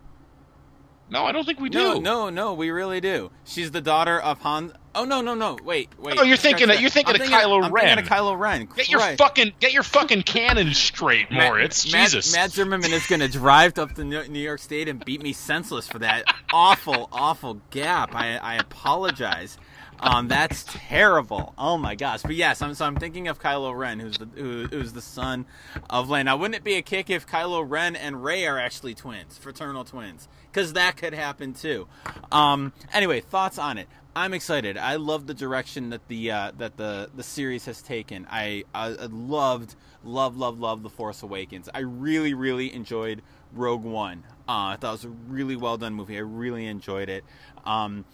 No, I don't think we do. No, no, no, we really do. She's the daughter of Han. Oh no, no, no! Wait, wait. Oh, you're thinking of, you're thinking I'm of thinking, Kylo I'm Ren. thinking of Kylo Ren. Get your fucking get your fucking canon straight, Moritz. Matt, Jesus. Matt Zimmerman is going to drive up to New York State and beat me senseless for that awful, awful gap. I, I apologize. Um, that's terrible. Oh my gosh! But yes, I'm so I'm thinking of Kylo Ren, who's the who, who's the son of Leia. Now, wouldn't it be a kick if Kylo Ren and Rey are actually twins, fraternal twins? Because that could happen too. Um, anyway, thoughts on it? I'm excited. I love the direction that the uh, that the the series has taken. I, I loved, love, love, love the Force Awakens. I really, really enjoyed Rogue One. Uh, I thought it was a really well done movie. I really enjoyed it. Um,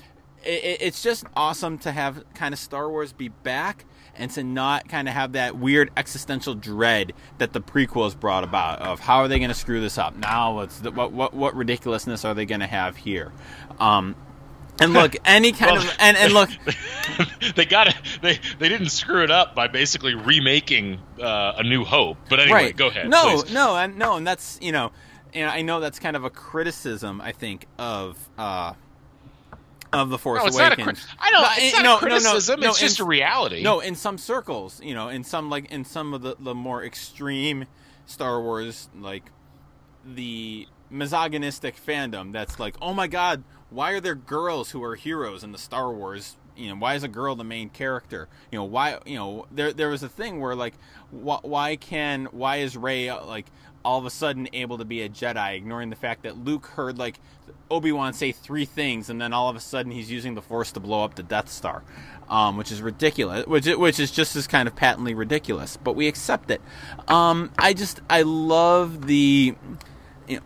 it, it's just awesome to have kind of Star Wars be back and to not kind of have that weird existential dread that the prequels brought about of how are they going to screw this up now what's the, what, what what ridiculousness are they going to have here um, and look any kind Well, of and, and look they got it. They they didn't screw it up by basically remaking uh, a New Hope. But anyway, right go ahead. no please. no and no and that's you know and I know that's kind of a criticism I think of uh of the Force No, it's not a Awakens. I don't. No, it's not no, a criticism. No, no, it's no, just in- a reality. No, in some circles, you know, in some like in some of the the more extreme Star Wars, like the misogynistic fandom, that's like, oh my god, why are there girls who are heroes in the Star Wars? You know, why is a girl the main character? You know, why? You know, there there was a thing where like, wh- why can why is Rey like all of a sudden able to be a Jedi, ignoring the fact that Luke heard like Obi Wan say three things, and then all of a sudden he's using the Force to blow up the Death Star, um, which is ridiculous. Which which is just as kind of patently ridiculous, but we accept it. Um, I just I love the. You know,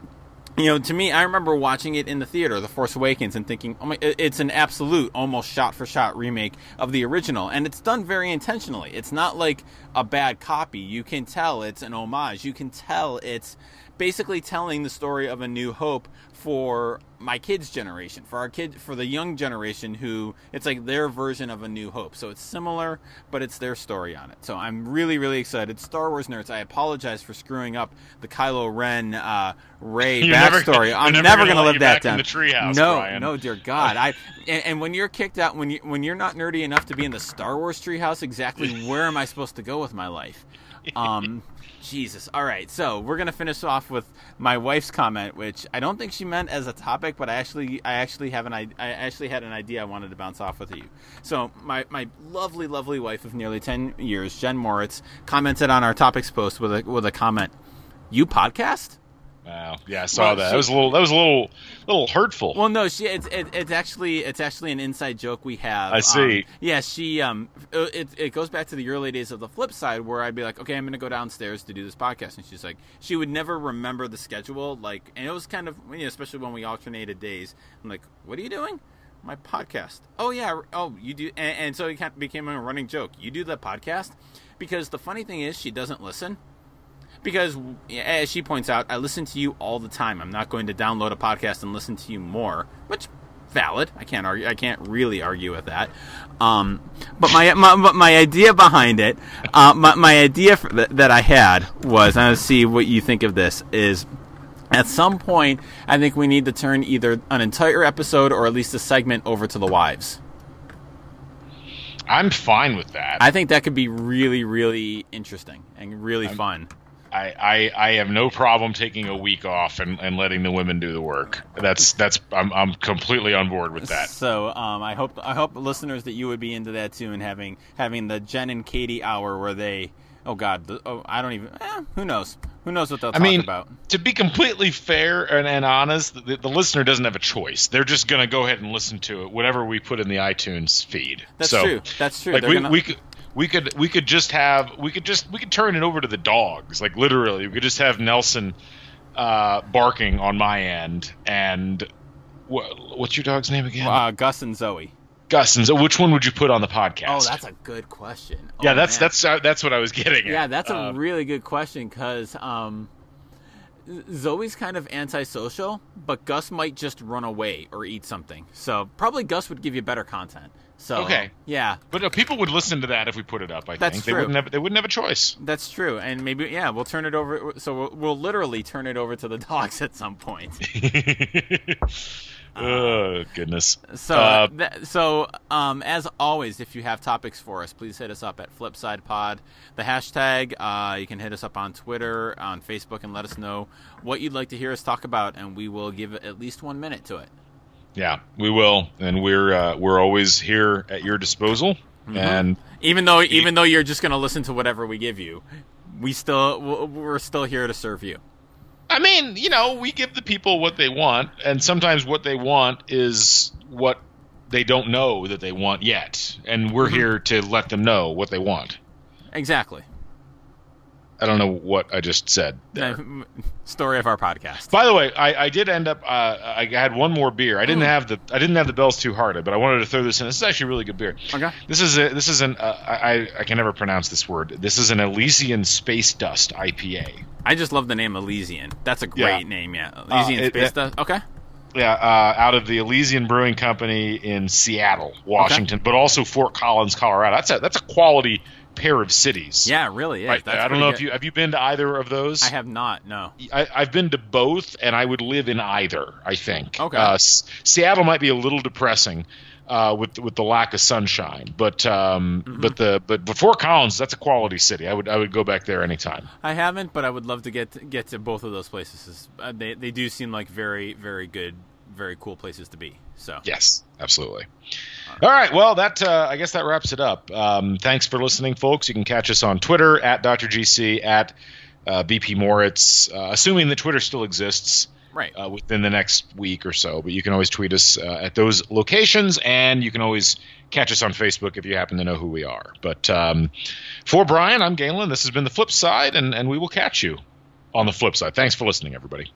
you know, to me, I remember watching it in the theater, The Force Awakens, and thinking, "Oh my, it's an absolute, almost shot-for-shot remake of the original," and it's done very intentionally. It's not like a bad copy. You can tell it's an homage. You can tell it's basically telling the story of a New Hope for my kids' generation, for our kid, for the young generation who it's like their version of a New Hope. So it's similar, but it's their story on it. So I'm really, really excited. Star Wars nerds, I apologize for screwing up the Kylo Ren, uh, Rey backstory. I'm never never gonna going to live that down. the treehouse, no, Brian. no, dear God. I and, and when you're kicked out, when you when you're not nerdy enough to be in the Star Wars treehouse, exactly where am I supposed to go with my life? Um, Jesus. All right, so we're gonna finish off with my wife's comment, which I don't think she meant as a topic, but I actually, I actually have an, I actually had an idea I wanted to bounce off with you. So my my lovely, lovely wife of nearly ten years, Jen Moritz, commented on our topics post with a with a comment. You podcast? Wow. Yeah, I saw Well, that. she- that was a little. That was a little, little hurtful. Well, no, she it's it, it's actually it's actually an inside joke we have. I see. Um, yeah, she um it it goes back to the early days of the flip side where I'd be like, okay, I'm gonna go downstairs to do this podcast, and she's like, she would never remember the schedule, like, and it was kind of you know, especially when we alternated days. I'm like, what are you doing? My podcast. Oh yeah. Oh, you do, and, and so it became a running joke. You do the podcast because the funny thing is she doesn't listen because as she points out i listen to you all the time i'm not going to download a podcast and listen to you more which valid. I can't argue. I can't really argue with that. Um, but my, my my idea behind it, uh, my my idea th- that I had was, I want to see what you think of this. Is at some point, I think we need to turn either an entire episode or at least a segment over to the wives. I'm fine with that. I think that could be really, really interesting and really I'm, fun. I, I, I have no problem taking a week off and, and letting the women do the work. That's that's I'm I'm completely on board with that. So um, I hope I hope listeners that you would be into that too and having having the Jen and Katie hour where they oh god the, oh, I don't even eh, who knows who knows what they'll I talk mean, about. To be completely fair and, and honest, the, the, listener doesn't have a choice. They're just going to go ahead and listen to it, whatever we put in the iTunes feed. That's so, true. That's true. Like we, gonna... we could we could we could just have we could just we could turn it over to the dogs like literally we could just have Nelson uh, barking on my end and what, what's your dog's name again? Uh, Gus and Zoe. Gus and Zoe. Which one would you put on the podcast? Oh, that's a good question. Oh, yeah, that's man. that's uh, that's what I was getting. Yeah, at. that's a uh, really good question because um, Zoe's kind of antisocial, but Gus might just run away or eat something. So probably Gus would give you better content. So okay, yeah, but uh, people would listen to that if we put it up. I That's think true. they wouldn't have they wouldn't have a choice. That's true, and maybe yeah, we'll turn it over. So we'll, we'll literally turn it over to the dogs at some point. oh goodness. So uh, th- so um, as always, if you have topics for us, please hit us up at Flipside Pod. The hashtag. Uh, you can hit us up on Twitter, on Facebook, and let us know what you'd like to hear us talk about, and we will give at least one minute to it. Yeah, we will, and we're uh, we're always here at your disposal. Mm-hmm. And even though even though you're just going to listen to whatever we give you, we still we're still here to serve you. I mean, you know, we give the people what they want, and sometimes what they want is what they don't know that they want yet, and we're mm-hmm. here to let them know what they want. Exactly. I don't know what I just said. Story of our podcast. By the way, I, I did end up. Uh, I had one more beer. I didn't mm. have the. I didn't have the Bell's too hard, but I wanted to throw this in. This is actually a really good beer. Okay. This is a. This is an. Uh, I I can never pronounce this word. This is an Elysian Space Dust IPA. I just love the name Elysian. That's a great yeah. name. Yeah, Elysian uh, Space it, Dust. Okay. Yeah, uh, out of the Elysian Brewing Company in Seattle, Washington, okay. but also Fort Collins, Colorado. That's a that's a quality pair of cities. Yeah, really is. Right. I don't know good. if you have you been to either of those. I have not. No. I, have been to both, and I would live in either. I think. Okay. Uh, S- Seattle might be a little depressing. Uh, with with the lack of sunshine, but um, mm-hmm. but the but Fort Collins, that's a quality city. I would I would go back there anytime. I haven't, but I would love to get to, get to both of those places. Uh, they they do seem like very very good very cool places to be. So yes, absolutely. All right, well, that uh, I guess that wraps it up. Um, thanks for listening, folks. You can catch us on Twitter at Dr. GC at uh, BP Moritz, uh, assuming that Twitter still exists. Right. Uh, within the next week or so, but you can always tweet us uh, at those locations, and you can always catch us on Facebook if you happen to know who we are. But um, for Brian, I'm Galen. This has been the flip side, and, and we will catch you on the flip side. Thanks for listening, everybody.